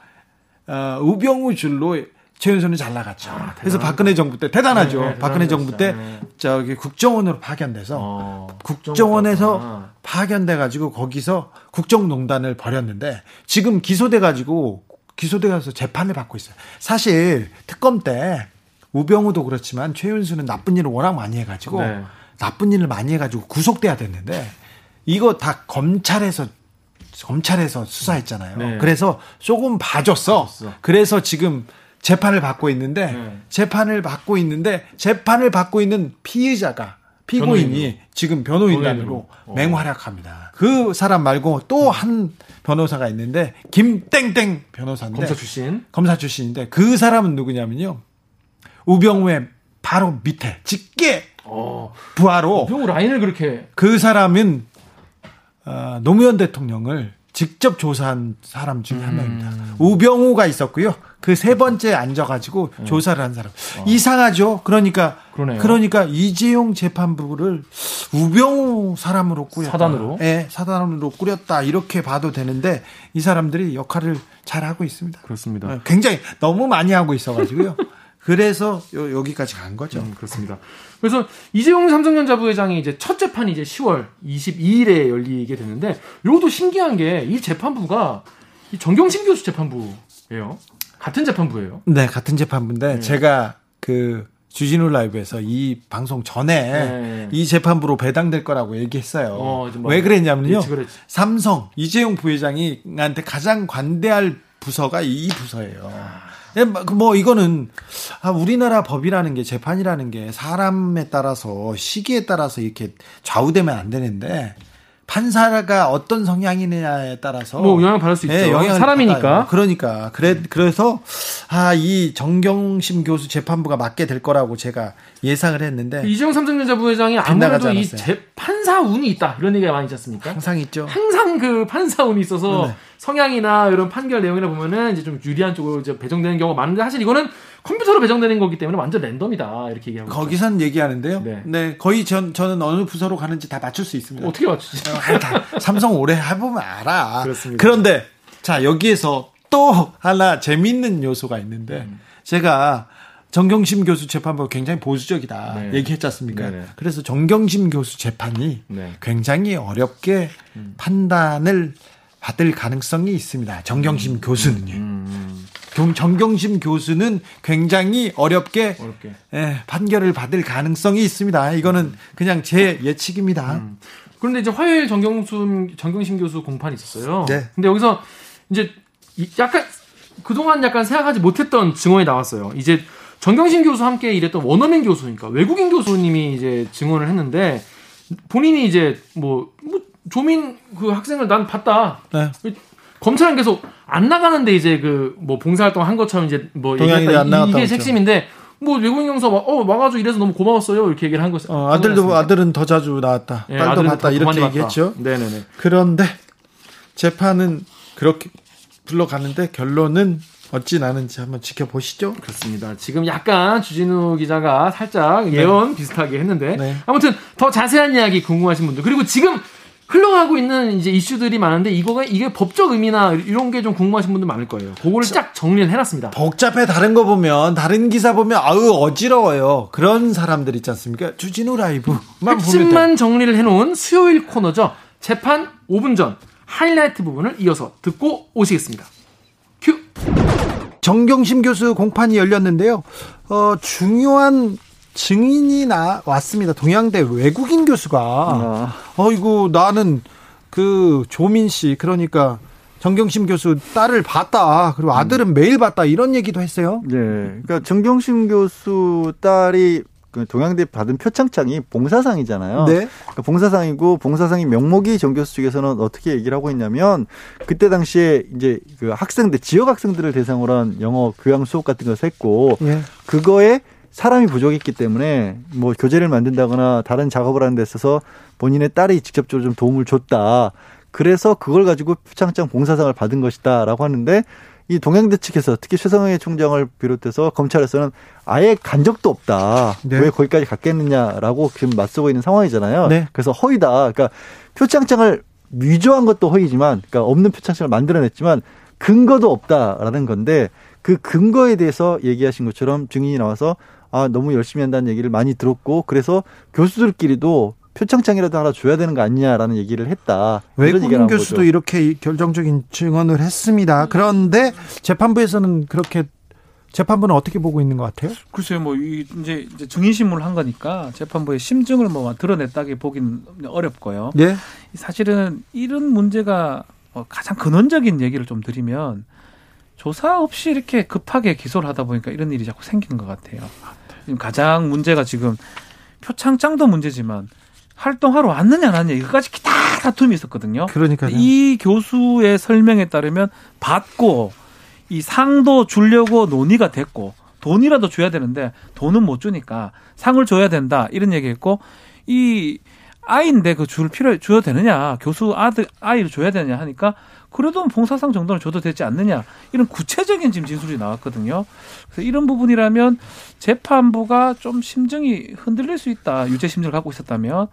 어, 우병우 줄로 최윤선은 잘 나갔죠. 아, 그래서 박근혜 정부 때 대단하죠. 네, 네, 박근혜 정부 때 네. 저기 국정원으로 파견돼서 어, 국정원에서 파견돼 가지고 거기서 국정농단을 벌였는데 지금 기소돼 가지고 기소돼 가서 재판을 받고 있어요. 사실 특검 때 우병우도 그렇지만 최윤수는 나쁜 일을 워낙 많이 해가지고 네. 나쁜 일을 많이 해가지고 구속돼야 됐는데 이거 다 검찰에서 검찰에서 수사했잖아요. 네. 그래서 조금 봐줬어. 봐줬어. 그래서 지금 재판을 받고 있는데 네. 재판을 받고 있는데 재판을 받고 있는 피의자가 피고인이 변호인으로. 지금 변호인단으로 어. 맹활약합니다. 그 사람 말고 또한 변호사가 있는데 김땡땡 변호사인데 검사 출신 검사 출신인데 그 사람은 누구냐면요 우병우의 바로 밑에 직계 어. 부하로 병우 라인을 그렇게 그 사람은 어, 노무현 대통령을 직접 조사한 사람 중에 음. 한 명입니다. 우병우가 있었고요. 그 세 번째 앉아가지고 음. 조사를 한 사람. 어. 이상하죠. 그러니까 그러네요. 그러니까 이재용 재판부를 우병우 사람으로 꾸렸다. 사단으로? 네, 사단으로 꾸렸다. 이렇게 봐도 되는데 이 사람들이 역할을 잘 하고 있습니다. 그렇습니다. 네, 굉장히 너무 많이 하고 있어가지고요. 그래서 요, 여기까지 간 거죠. 음, 그렇습니다. 그래서 이재용 삼성전자 부회장이 이제 첫 재판이 이제 10월 22일에 열리게 되는데 이것도 신기한 게 이 재판부가 이 정경심 교수 재판부예요. 같은 재판부예요. 네, 같은 재판부인데 네. 제가 그 주진우 라이브에서 이 방송 전에 네. 이 재판부로 배당될 거라고 얘기했어요. 어, 왜 그랬냐면요. 그렇지, 그렇지. 삼성 이재용 부회장이한테 가장 관대할 부서가 이 부서예요. 아. 예, 뭐, 그뭐 이거는 아, 우리나라 법이라는 게 재판이라는 게 사람에 따라서 시기에 따라서 이렇게 좌우되면 안 되는데 판사가 어떤 성향이냐에 따라서 뭐 영향을 받을 수 네, 있죠. 영향을 사람이니까. 받아요. 그러니까 그래 그래서 아이 정경심 교수 재판부가 맡게 될 거라고 제가 예상을 했는데 이재용 삼성전자 부회장이 아무래도 이 재, 판사 운이 있다 이런 얘기가 많이 있지 않습니까? 항상 있죠. 항상 그 판사 운이 있어서 네. 성향이나 이런 판결 내용이나 보면은 이제 좀 유리한 쪽으로 이제 배정되는 경우가 많은데 사실 이거는 컴퓨터로 배정되는 거기 때문에 완전 랜덤이다 이렇게 얘기하고 거기선 있죠. 얘기하는데요. 네. 네. 거의 전 저는 어느 부서로 가는지 다 맞출 수 있습니다. 어떻게 맞추지? 어, 삼성 오래 해보면 알아. 그렇습니다. 그런데 자 여기에서 또 하나 재밌는 요소가 있는데 음. 제가 정경심 교수 재판부 굉장히 보수적이다 네. 얘기했지 않습니까? 네네. 그래서 정경심 교수 재판이 네. 굉장히 어렵게 음. 판단을 받을 가능성이 있습니다. 정경심 음. 교수는요. 음. 음. 정경심 교수는 굉장히 어렵게, 어렵게. 예, 판결을 받을 가능성이 있습니다. 이거는 그냥 제 예측입니다. 음. 그런데 이제 화요일 정경심 정경심 교수 공판이 있었어요. 네. 근데 여기서 이제 약간 그동안 약간 생각하지 못했던 증언이 나왔어요. 이제 정경심 교수 함께 일했던 원어민 교수니까 외국인 교수님이 이제 증언을 했는데 본인이 이제 뭐, 뭐 조민 그 학생을 난 봤다. 네. 검찰은 계속 안 나가는데 이제 그 뭐 봉사활동 한 것처럼 이제 뭐 얘기했다. 이게 핵심인데 뭐 외국인 경사 어 와가지고 이래서 너무 고마웠어요 이렇게 얘기를 한 거죠. 어, 아들도 아들은 더 자주 나왔다. 네, 딸도 봤다 이렇게 얘기했죠. 네네네. 그런데 재판은 그렇게 불러가는데 결론은 어찌 나는지 한번 지켜보시죠. 그렇습니다. 지금 약간 주진우 기자가 살짝 네. 예언 네. 비슷하게 했는데 네. 아무튼 더 자세한 이야기 궁금하신 분들 그리고 지금 흘러가고 있는 이제 이슈들이 많은데 이거가 이게 법적 의미나 이런 게 좀 궁금하신 분들 많을 거예요. 그거를 쫙 정리를 해놨습니다. 복잡해 다른 거 보면 다른 기사 보면 아우 어지러워요. 그런 사람들 있지 않습니까? 주진우 라이브만 핵심만 정리를 해놓은 수요일 코너죠. 재판 5분 전 하이라이트 부분을 이어서 듣고 오시겠습니다. 큐. 정경심 교수 공판이 열렸는데요. 어, 중요한 증인이 나 왔습니다. 동양대 외국인 교수가 아. 어이구 나는 그 조민 씨 그러니까 정경심 교수 딸을 봤다. 그리고 아들은 음. 매일 봤다. 이런 얘기도 했어요. 네. 그러니까 정경심 교수 딸이 그 동양대 받은 표창장이 봉사상이잖아요. 네. 그러니까 봉사상이고 봉사상이 명목이 정 교수 측에서는 어떻게 얘기를 하고 있냐면 그때 당시에 이제 그 학생들 지역 학생들을 대상으로 한 영어 교양 수업 같은 것을 했고 네. 그거에 사람이 부족했기 때문에 뭐 교재를 만든다거나 다른 작업을 하는 데 있어서 본인의 딸이 직접적으로 좀 도움을 줬다. 그래서 그걸 가지고 표창장 봉사상을 받은 것이다라고 하는데 이 동양대 측에서 특히 최성해 총장을 비롯해서 검찰에서는 아예 간 적도 없다. 네. 왜 거기까지 갔겠느냐라고 지금 맞서고 있는 상황이잖아요. 네. 그래서 허위다. 그러니까 표창장을 위조한 것도 허위지만, 그러니까 없는 표창장을 만들어냈지만 근거도 없다라는 건데 그 근거에 대해서 얘기하신 것처럼 증인이 나와서 아 너무 열심히 한다는 얘기를 많이 들었고 그래서 교수들끼리도 표창장이라도 하나 줘야 되는 거 아니냐라는 얘기를 했다. 외국인 교수도 거죠. 이렇게 결정적인 증언을 했습니다. 그런데 재판부에서는 그렇게 재판부는 어떻게 보고 있는 것 같아요? 글쎄요, 뭐 이제 이제 증인신문을 한 거니까 재판부의 심증을 뭐 드러냈다기 보기는 어렵고요. 예. 사실은 이런 문제가 뭐 가장 근원적인 얘기를 좀 드리면 조사 없이 이렇게 급하게 기소를 하다 보니까 이런 일이 자꾸 생기는 것 같아요. 가장 문제가 지금 표창장도 문제지만 활동하러 왔느냐 안 왔느냐 이거까지 다 다툼이 있었거든요. 그러니까 이 교수의 설명에 따르면 받고 이 상도 주려고 논의가 됐고 돈이라도 줘야 되는데 돈은 못 주니까 상을 줘야 된다 이런 얘기했고 이 아이인데 그 줄 필요 줘야 되느냐 교수 아들 아이를 줘야 되느냐 하니까 그래도 봉사상 정도는 줘도 되지 않느냐 이런 구체적인 지금 진술이 나왔거든요. 그래서 이런 부분이라면 재판부가 좀 심정이 흔들릴 수 있다 유죄 심정을 갖고 있었다면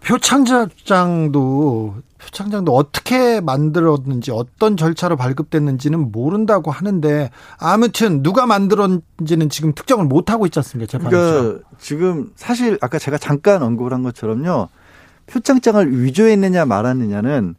표, 창장도 표창장도 어떻게 만들었는지 어떤 절차로 발급됐는지는 모른다고 하는데 아무튼 누가 만들었는지는 지금 특정을 못 하고 있지 않습니까 재판에서? 그러니까 지금 사실 아까 제가 잠깐 언급을 한 것처럼요 표창장을 위조했느냐 말았느냐는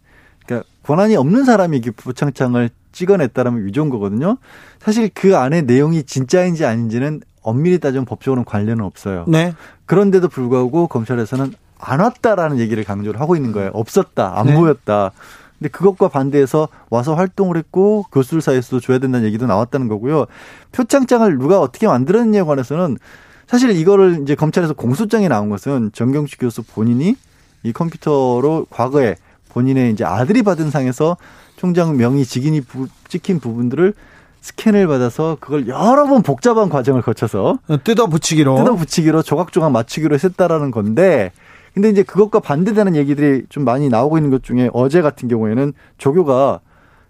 권한이 없는 사람이 표창장을 찍어냈다라면 위조인 거거든요. 사실 그 안에 내용이 진짜인지 아닌지는 엄밀히 따지면 법적으로는 관련은 없어요. 네. 그런데도 불구하고 검찰에서는 안 왔다라는 얘기를 강조를 하고 있는 거예요. 없었다, 안 네. 보였다. 근데 그것과 반대해서 와서 활동을 했고 교수들 사이에서도 줘야 된다는 얘기도 나왔다는 거고요. 표창장을 누가 어떻게 만들었느냐에 관해서는 사실 이거를 이제 검찰에서 공소장에 나온 것은 정경식 교수 본인이 이 컴퓨터로 과거에 본인의 이제 아들이 받은 상에서 총장 명의 직인이 부, 찍힌 부분들을 스캔을 받아서 그걸 여러 번 복잡한 과정을 거쳐서 뜯어 붙이기로 뜯어 붙이기로 조각조각 맞추기로 했다라는 건데 근데 이제 그것과 반대되는 얘기들이 좀 많이 나오고 있는 것 중에 어제 같은 경우에는 조교가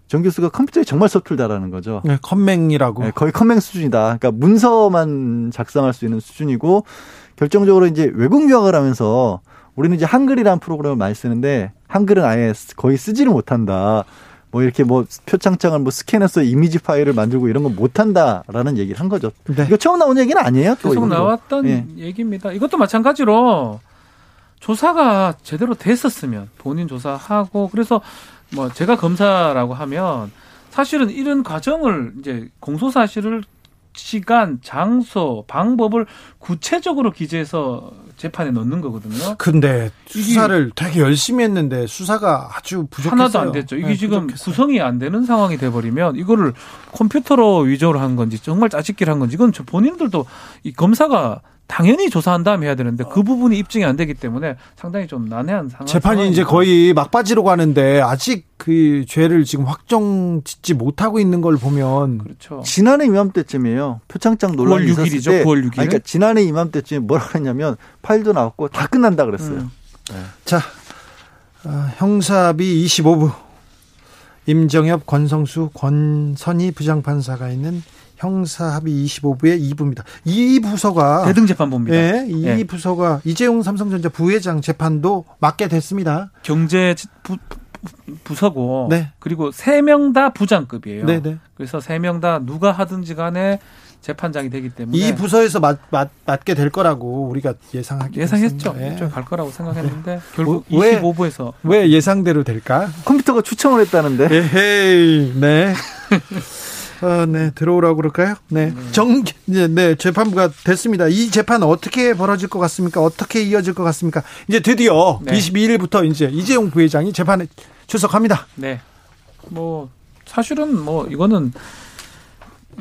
정 교수가 컴퓨터에 정말 서툴다라는 거죠. 네, 컴맹이라고. 네, 거의 컴맹 수준이다. 그러니까 문서만 작성할 수 있는 수준이고 결정적으로 이제 외국 유학을 하면서 우리는 이제 한글이라는 프로그램을 많이 쓰는데 한글은 아예 거의 쓰지를 못한다. 뭐 이렇게 뭐 표창장을 뭐 스캔해서 이미지 파일을 만들고 이런 거 못한다라는 얘기를 한 거죠. 네. 이거 처음 나온 얘기는 아니에요? 계속 나왔던 예. 얘기입니다. 이것도 마찬가지로 조사가 제대로 됐었으면 본인 조사하고 그래서 뭐 제가 검사라고 하면 사실은 이런 과정을 이제 공소 사실을 시간, 장소, 방법을 구체적으로 기재해서 재판에 넣는 거거든요. 근데 수사를 되게 열심히 했는데 수사가 아주 부족했어요. 하나도 안 됐죠. 이게 네, 지금 부족했어요. 구성이 안 되는 상황이 돼 버리면 이거를 컴퓨터로 위조를 한 건지 정말 짜집기를 한 건지 이건 본인들도 이 검사가 당연히 조사한 다음에 해야 되는데 그 부분이 입증이 안 되기 때문에 상당히 좀 난해한 상황. 재판이 이제 거의 막바지로 가는데 아직 그 죄를 지금 확정 짓지 못하고 있는 걸 보면 그렇죠. 지난해 이맘때쯤이에요. 표창장 논란이 9월 6일이죠. 있었을 때 9월 6일. 그러니까 지난해 이맘때쯤 뭐라 했냐면 파일도 나왔고 다 끝난다 그랬어요. 음. 네. 자, 어, 형사비 25부 임정엽, 권성수, 권선희 부장판사가 있는 형사합의 25부의 2부입니다. 이 부서가 대등재판부입니다. 예, 이 예. 부서가 이재용 삼성전자 부회장 재판도 맡게 됐습니다. 경제 부, 부서고 네. 그리고 세 명 다 부장급이에요. 네, 네. 그래서 세 명 다 누가 하든지 간에 재판장이 되기 때문에 이 부서에서 맡, 맡, 맡게 될 거라고 우리가 예상하기 예상했죠. 예. 갈 거라고 생각했는데 네. 결국 왜, 25부에서 왜 예상대로 될까? 컴퓨터가 추천을 했다는데. 에헤이, 네. 아, 네, 들어오라고 그럴까요? 네. 네. 정, 네, 네, 재판부가 됐습니다. 이 재판 어떻게 벌어질 것 같습니까? 어떻게 이어질 것 같습니까? 이제 드디어 네. 22일부터 이제 이재용 부회장이 재판에 출석합니다. 네. 뭐, 사실은 뭐, 이거는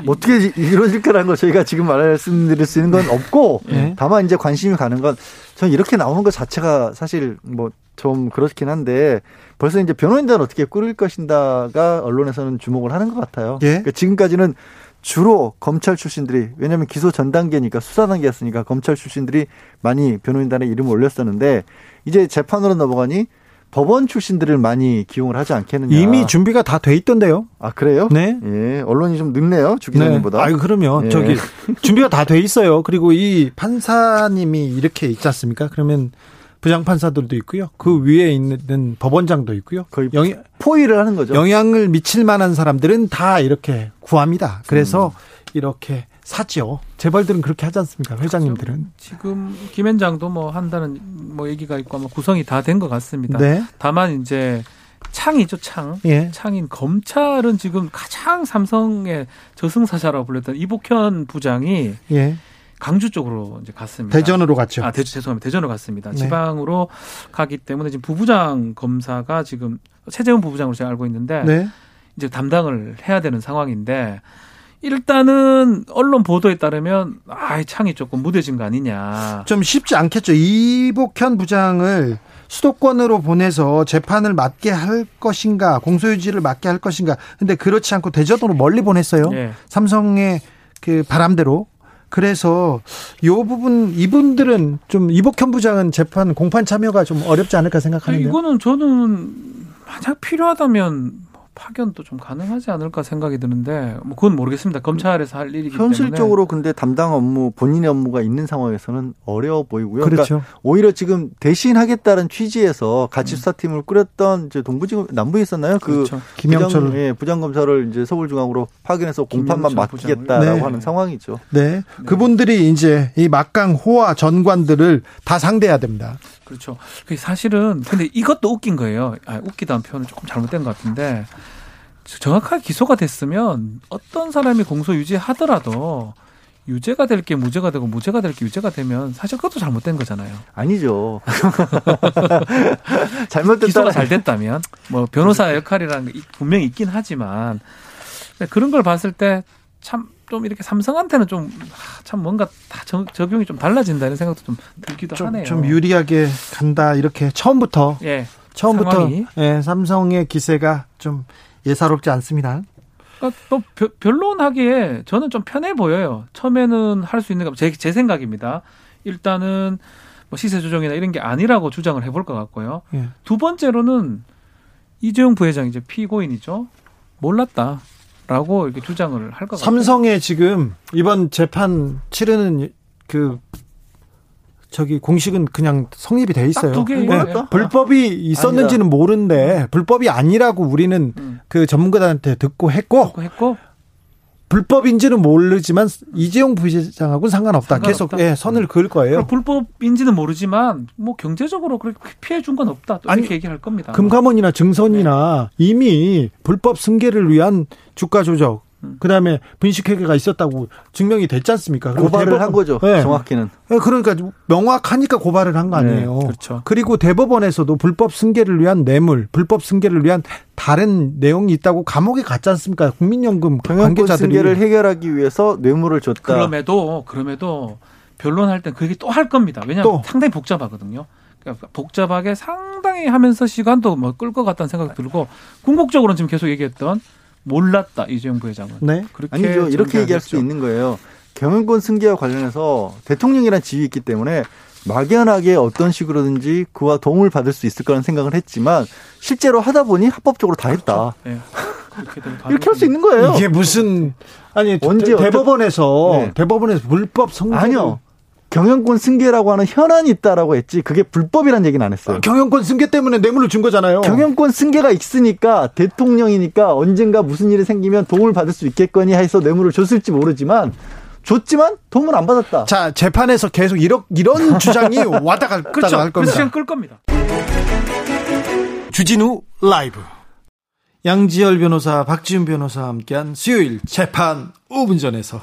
어떻게 이루어질 거라는 거 저희가 지금 말씀드릴 수 있는 건 없고 네. 다만 이제 관심이 가는 건 저는 이렇게 나오는 것 자체가 사실 뭐 좀 그렇긴 한데 벌써 이제 변호인단 어떻게 꾸릴 것인가가 언론에서는 주목을 하는 것 같아요. 예? 그러니까 지금까지는 주로 검찰 출신들이 왜냐하면 기소 전 단계니까 수사 단계였으니까 검찰 출신들이 많이 변호인단에 이름을 올렸었는데 이제 재판으로 넘어가니 법원 출신들을 많이 기용을 하지 않겠느냐. 이미 준비가 다 돼 있던데요. 아 그래요? 네. 예, 언론이 좀 늦네요. 주기자님보다. 네. 아유 그러면 예. 저기 준비가 다 돼 있어요. 그리고 이 판사님이 이렇게 있지 않습니까? 그러면 부장 판사들도 있고요. 그 위에 있는 법원장도 있고요. 거의 영 포위를 하는 거죠. 영향을 미칠 만한 사람들은 다 이렇게 구합니다. 그래서 음. 이렇게 사죠. 재벌들은 그렇게 하지 않습니까? 회장님들은. 그렇죠. 지금 김현장도 뭐 한다는 뭐 얘기가 있고 아마 구성이 다 된 것 같습니다. 네. 다만 이제 창이죠, 창. 예. 창인 검찰은 지금 가장 삼성의 저승사자라고 불렸던 이복현 부장이 예. 강주 쪽으로 이제 갔습니다. 대전으로 갔죠. 아, 대, 죄송합니다. 대전으로 갔습니다. 네. 지방으로 가기 때문에 지금 부부장 검사가 지금 최재훈 부부장으로 제가 알고 있는데 네. 이제 담당을 해야 되는 상황인데 일단은 언론 보도에 따르면 아, 창이 조금 무뎌진 거 아니냐. 좀 쉽지 않겠죠. 이복현 부장을 수도권으로 보내서 재판을 맡게 할 것인가, 공소유지를 맡게 할 것인가. 근데 그렇지 않고 대전으로 멀리 보냈어요. 네. 삼성의 그 바람대로. 그래서 요 부분 이분들은 좀 이복현 부장은 재판 공판 참여가 좀 어렵지 않을까 생각하는데 이거는 저는 만약 필요하다면 파견도 좀 가능하지 않을까 생각이 드는데 뭐 그건 모르겠습니다. 검찰에서 할 일이기 현실적으로 때문에. 근데 담당 업무 본인의 업무가 있는 상황에서는 어려워 보이고요. 그러니까 그렇죠. 그러니까 오히려 지금 대신하겠다는 취지에서 같이 음. 수사팀을 꾸렸던 이제 동부지검 남부에 있었나요? 그 그렇죠. 김영철 부장, 예, 부장검사를 이제 서울중앙으로 파견해서 공판만 맡기겠다라고 네. 하는 상황이죠. 네. 네. 그분들이 이제 이 막강 호화 전관들을 다 상대해야 됩니다. 그렇죠. 사실은 근데 이것도 웃긴 거예요. 아, 웃기다는 표현은 조금 잘못된 것 같은데 정확하게 기소가 됐으면 어떤 사람이 공소 유지하더라도 유죄가 될 게 무죄가 되고 무죄가 될 게 유죄가 되면 사실 그것도 잘못된 거잖아요. 아니죠. 잘못됐다. 기소가 잘 됐다면 뭐 변호사 역할이라는 게 분명히 있긴 하지만 그런 걸 봤을 때 참 좀 이렇게 삼성한테는 좀 참 뭔가 다 적용이 좀 달라진다는 생각도 좀 들기도 좀, 하네요. 좀 유리하게 간다 이렇게 처음부터 예, 처음부터 상황이. 예, 삼성의 기세가 좀 예사롭지 않습니다. 그러니까 또 변론하기에 저는 좀 편해 보여요. 처음에는 할 수 있는 제, 제 생각입니다. 일단은 뭐 시세 조정이나 이런 게 아니라고 주장을 해볼 것 같고요. 예. 두 번째로는 이재용 부회장 이제 피고인이죠. 몰랐다 라고 이렇게 주장을 할 것 같아요. 삼성에 지금 이번 재판 치르는 그 저기 공식은 그냥 성립이 돼 있어요. 네. 불법이 있었는지는. 모르는데 불법이 아니라고 우리는 음. 그 전문가들한테 듣고 했고, 듣고 했고 불법인지는 모르지만 이재용 부회장하고는 상관없다. 상관없다. 계속 예, 선을 그을 거예요. 불법인지는 모르지만 뭐 경제적으로 그렇게 피해 준 건 없다. 이렇게 아니, 얘기할 겁니다. 금감원이나 증선이나 네. 이미 불법 승계를 위한 주가 조작 음. 그다음에 분식회계가 있었다고 증명이 됐지 않습니까? 고발을 대법원, 한 거죠. 네. 정확히는. 네, 그러니까 명확하니까 고발을 한 거 아니에요. 네, 그렇죠. 그리고 대법원에서도 불법 승계를 위한 뇌물, 불법 승계를 위한 다른 내용이 있다고 감옥에 갔지 않습니까? 국민연금 관계자들이 승계를 해결하기 위해서 뇌물을 줬다. 그럼에도 그럼에도 변론할 땐 그게 또 할 겁니다. 왜냐하면 또. 상당히 복잡하거든요. 그러니까 복잡하게 상당히 하면서 시간도 뭐 끌 것 같다는 생각이 들고 궁극적으로는 지금 계속 얘기했던 몰랐다 이재용 부회장은. 네. 아니죠. 이렇게 얘기할 수 있는 거예요. 경영권 승계와 관련해서 대통령이란 지위 있기 때문에 막연하게 어떤 식으로든지 그와 도움을 받을 수 있을 거라는 생각을 했지만 실제로 하다 보니 합법적으로 다 했다. 그렇죠. 네. 이렇게 할 수 있는 거예요. 이게 무슨 아니 언제 대, 법원에서 네. 대법원에서 불법 성공 아니요. 경영권 승계라고 하는 현안이 있다라고 했지 그게 불법이란 얘기는 안 했어요. 아, 경영권 승계 때문에 뇌물을 준 거잖아요. 경영권 승계가 있으니까 대통령이니까 언젠가 무슨 일이 생기면 도움을 받을 수 있겠거니 해서 뇌물을 줬을지 모르지만 줬지만 도움을 안 받았다. 자 재판에서 계속 이런 이런 주장이 와다 갔다 그렇죠. 할 겁니다. 시간 끌 겁니다. 주진우 라이브 양지열 변호사 박지훈 변호사와 함께한 수요일 재판 5분 전에서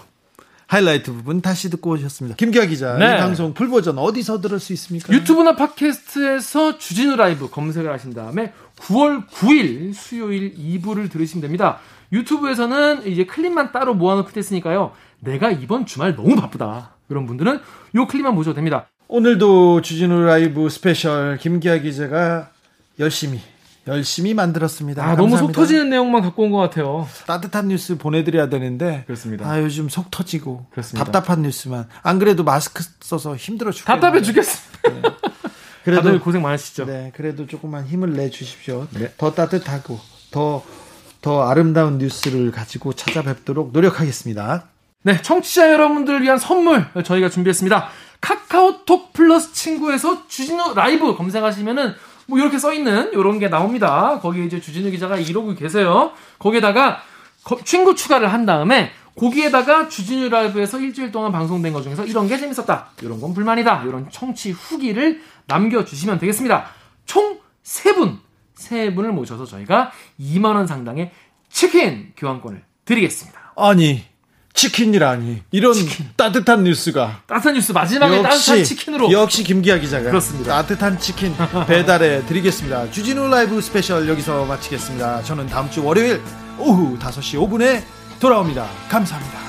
하이라이트 부분 다시 듣고 오셨습니다. 김기아 기자, 네. 이 방송 full버전 어디서 들을 수 있습니까? 유튜브나 팟캐스트에서 주진우 라이브 검색을 하신 다음에 9월 9일 수요일 2부를 들으시면 됩니다. 유튜브에서는 이제 클립만 따로 모아놓고 뒀으니까요. 내가 이번 주말 너무 바쁘다. 그런 분들은 요 클립만 보셔도 됩니다. 오늘도 주진우 라이브 스페셜 김기아 기자가 열심히 열심히 만들었습니다. 아, 너무 속 터지는 내용만 갖고 온 것 같아요. 따뜻한 뉴스 보내드려야 되는데. 그렇습니다. 아, 요즘 속 터지고. 그렇습니다. 답답한 뉴스만. 안 그래도 마스크 써서 힘들어 죽겠 답답해 죽겠습니다. 네. 그래도 다들 고생 많으시죠. 네, 그래도 조금만 힘을 내 주십시오. 네. 더 따뜻하고 더 더 아름다운 뉴스를 가지고 찾아뵙도록 노력하겠습니다. 네, 청취자 여러분들을 위한 선물 저희가 준비했습니다. 카카오톡 플러스 친구에서 주진우 라이브 검색하시면은 뭐 이렇게 써 있는 이런 게 나옵니다. 거기에 이제 주진우 기자가 이러고 계세요. 거기에다가 친구 추가를 한 다음에 거기에다가 주진우 라이브에서 일주일 동안 방송된 것 중에서 이런 게 재밌었다. 이런 건 불만이다. 이런 청취 후기를 남겨주시면 되겠습니다. 총 3분, 3분을 모셔서 저희가 2만원 상당의 치킨 교환권을 드리겠습니다. 아니, 치킨이라니 이런 치킨. 따뜻한 뉴스가 따뜻한 뉴스 마지막에 역시, 따뜻한 치킨으로 역시 김기아 기자가 그렇습니다. 따뜻한 치킨 배달해 드리겠습니다. 주진우 라이브 스페셜 여기서 마치겠습니다. 저는 다음 주 월요일 오후 5시 5분에 돌아옵니다. 감사합니다.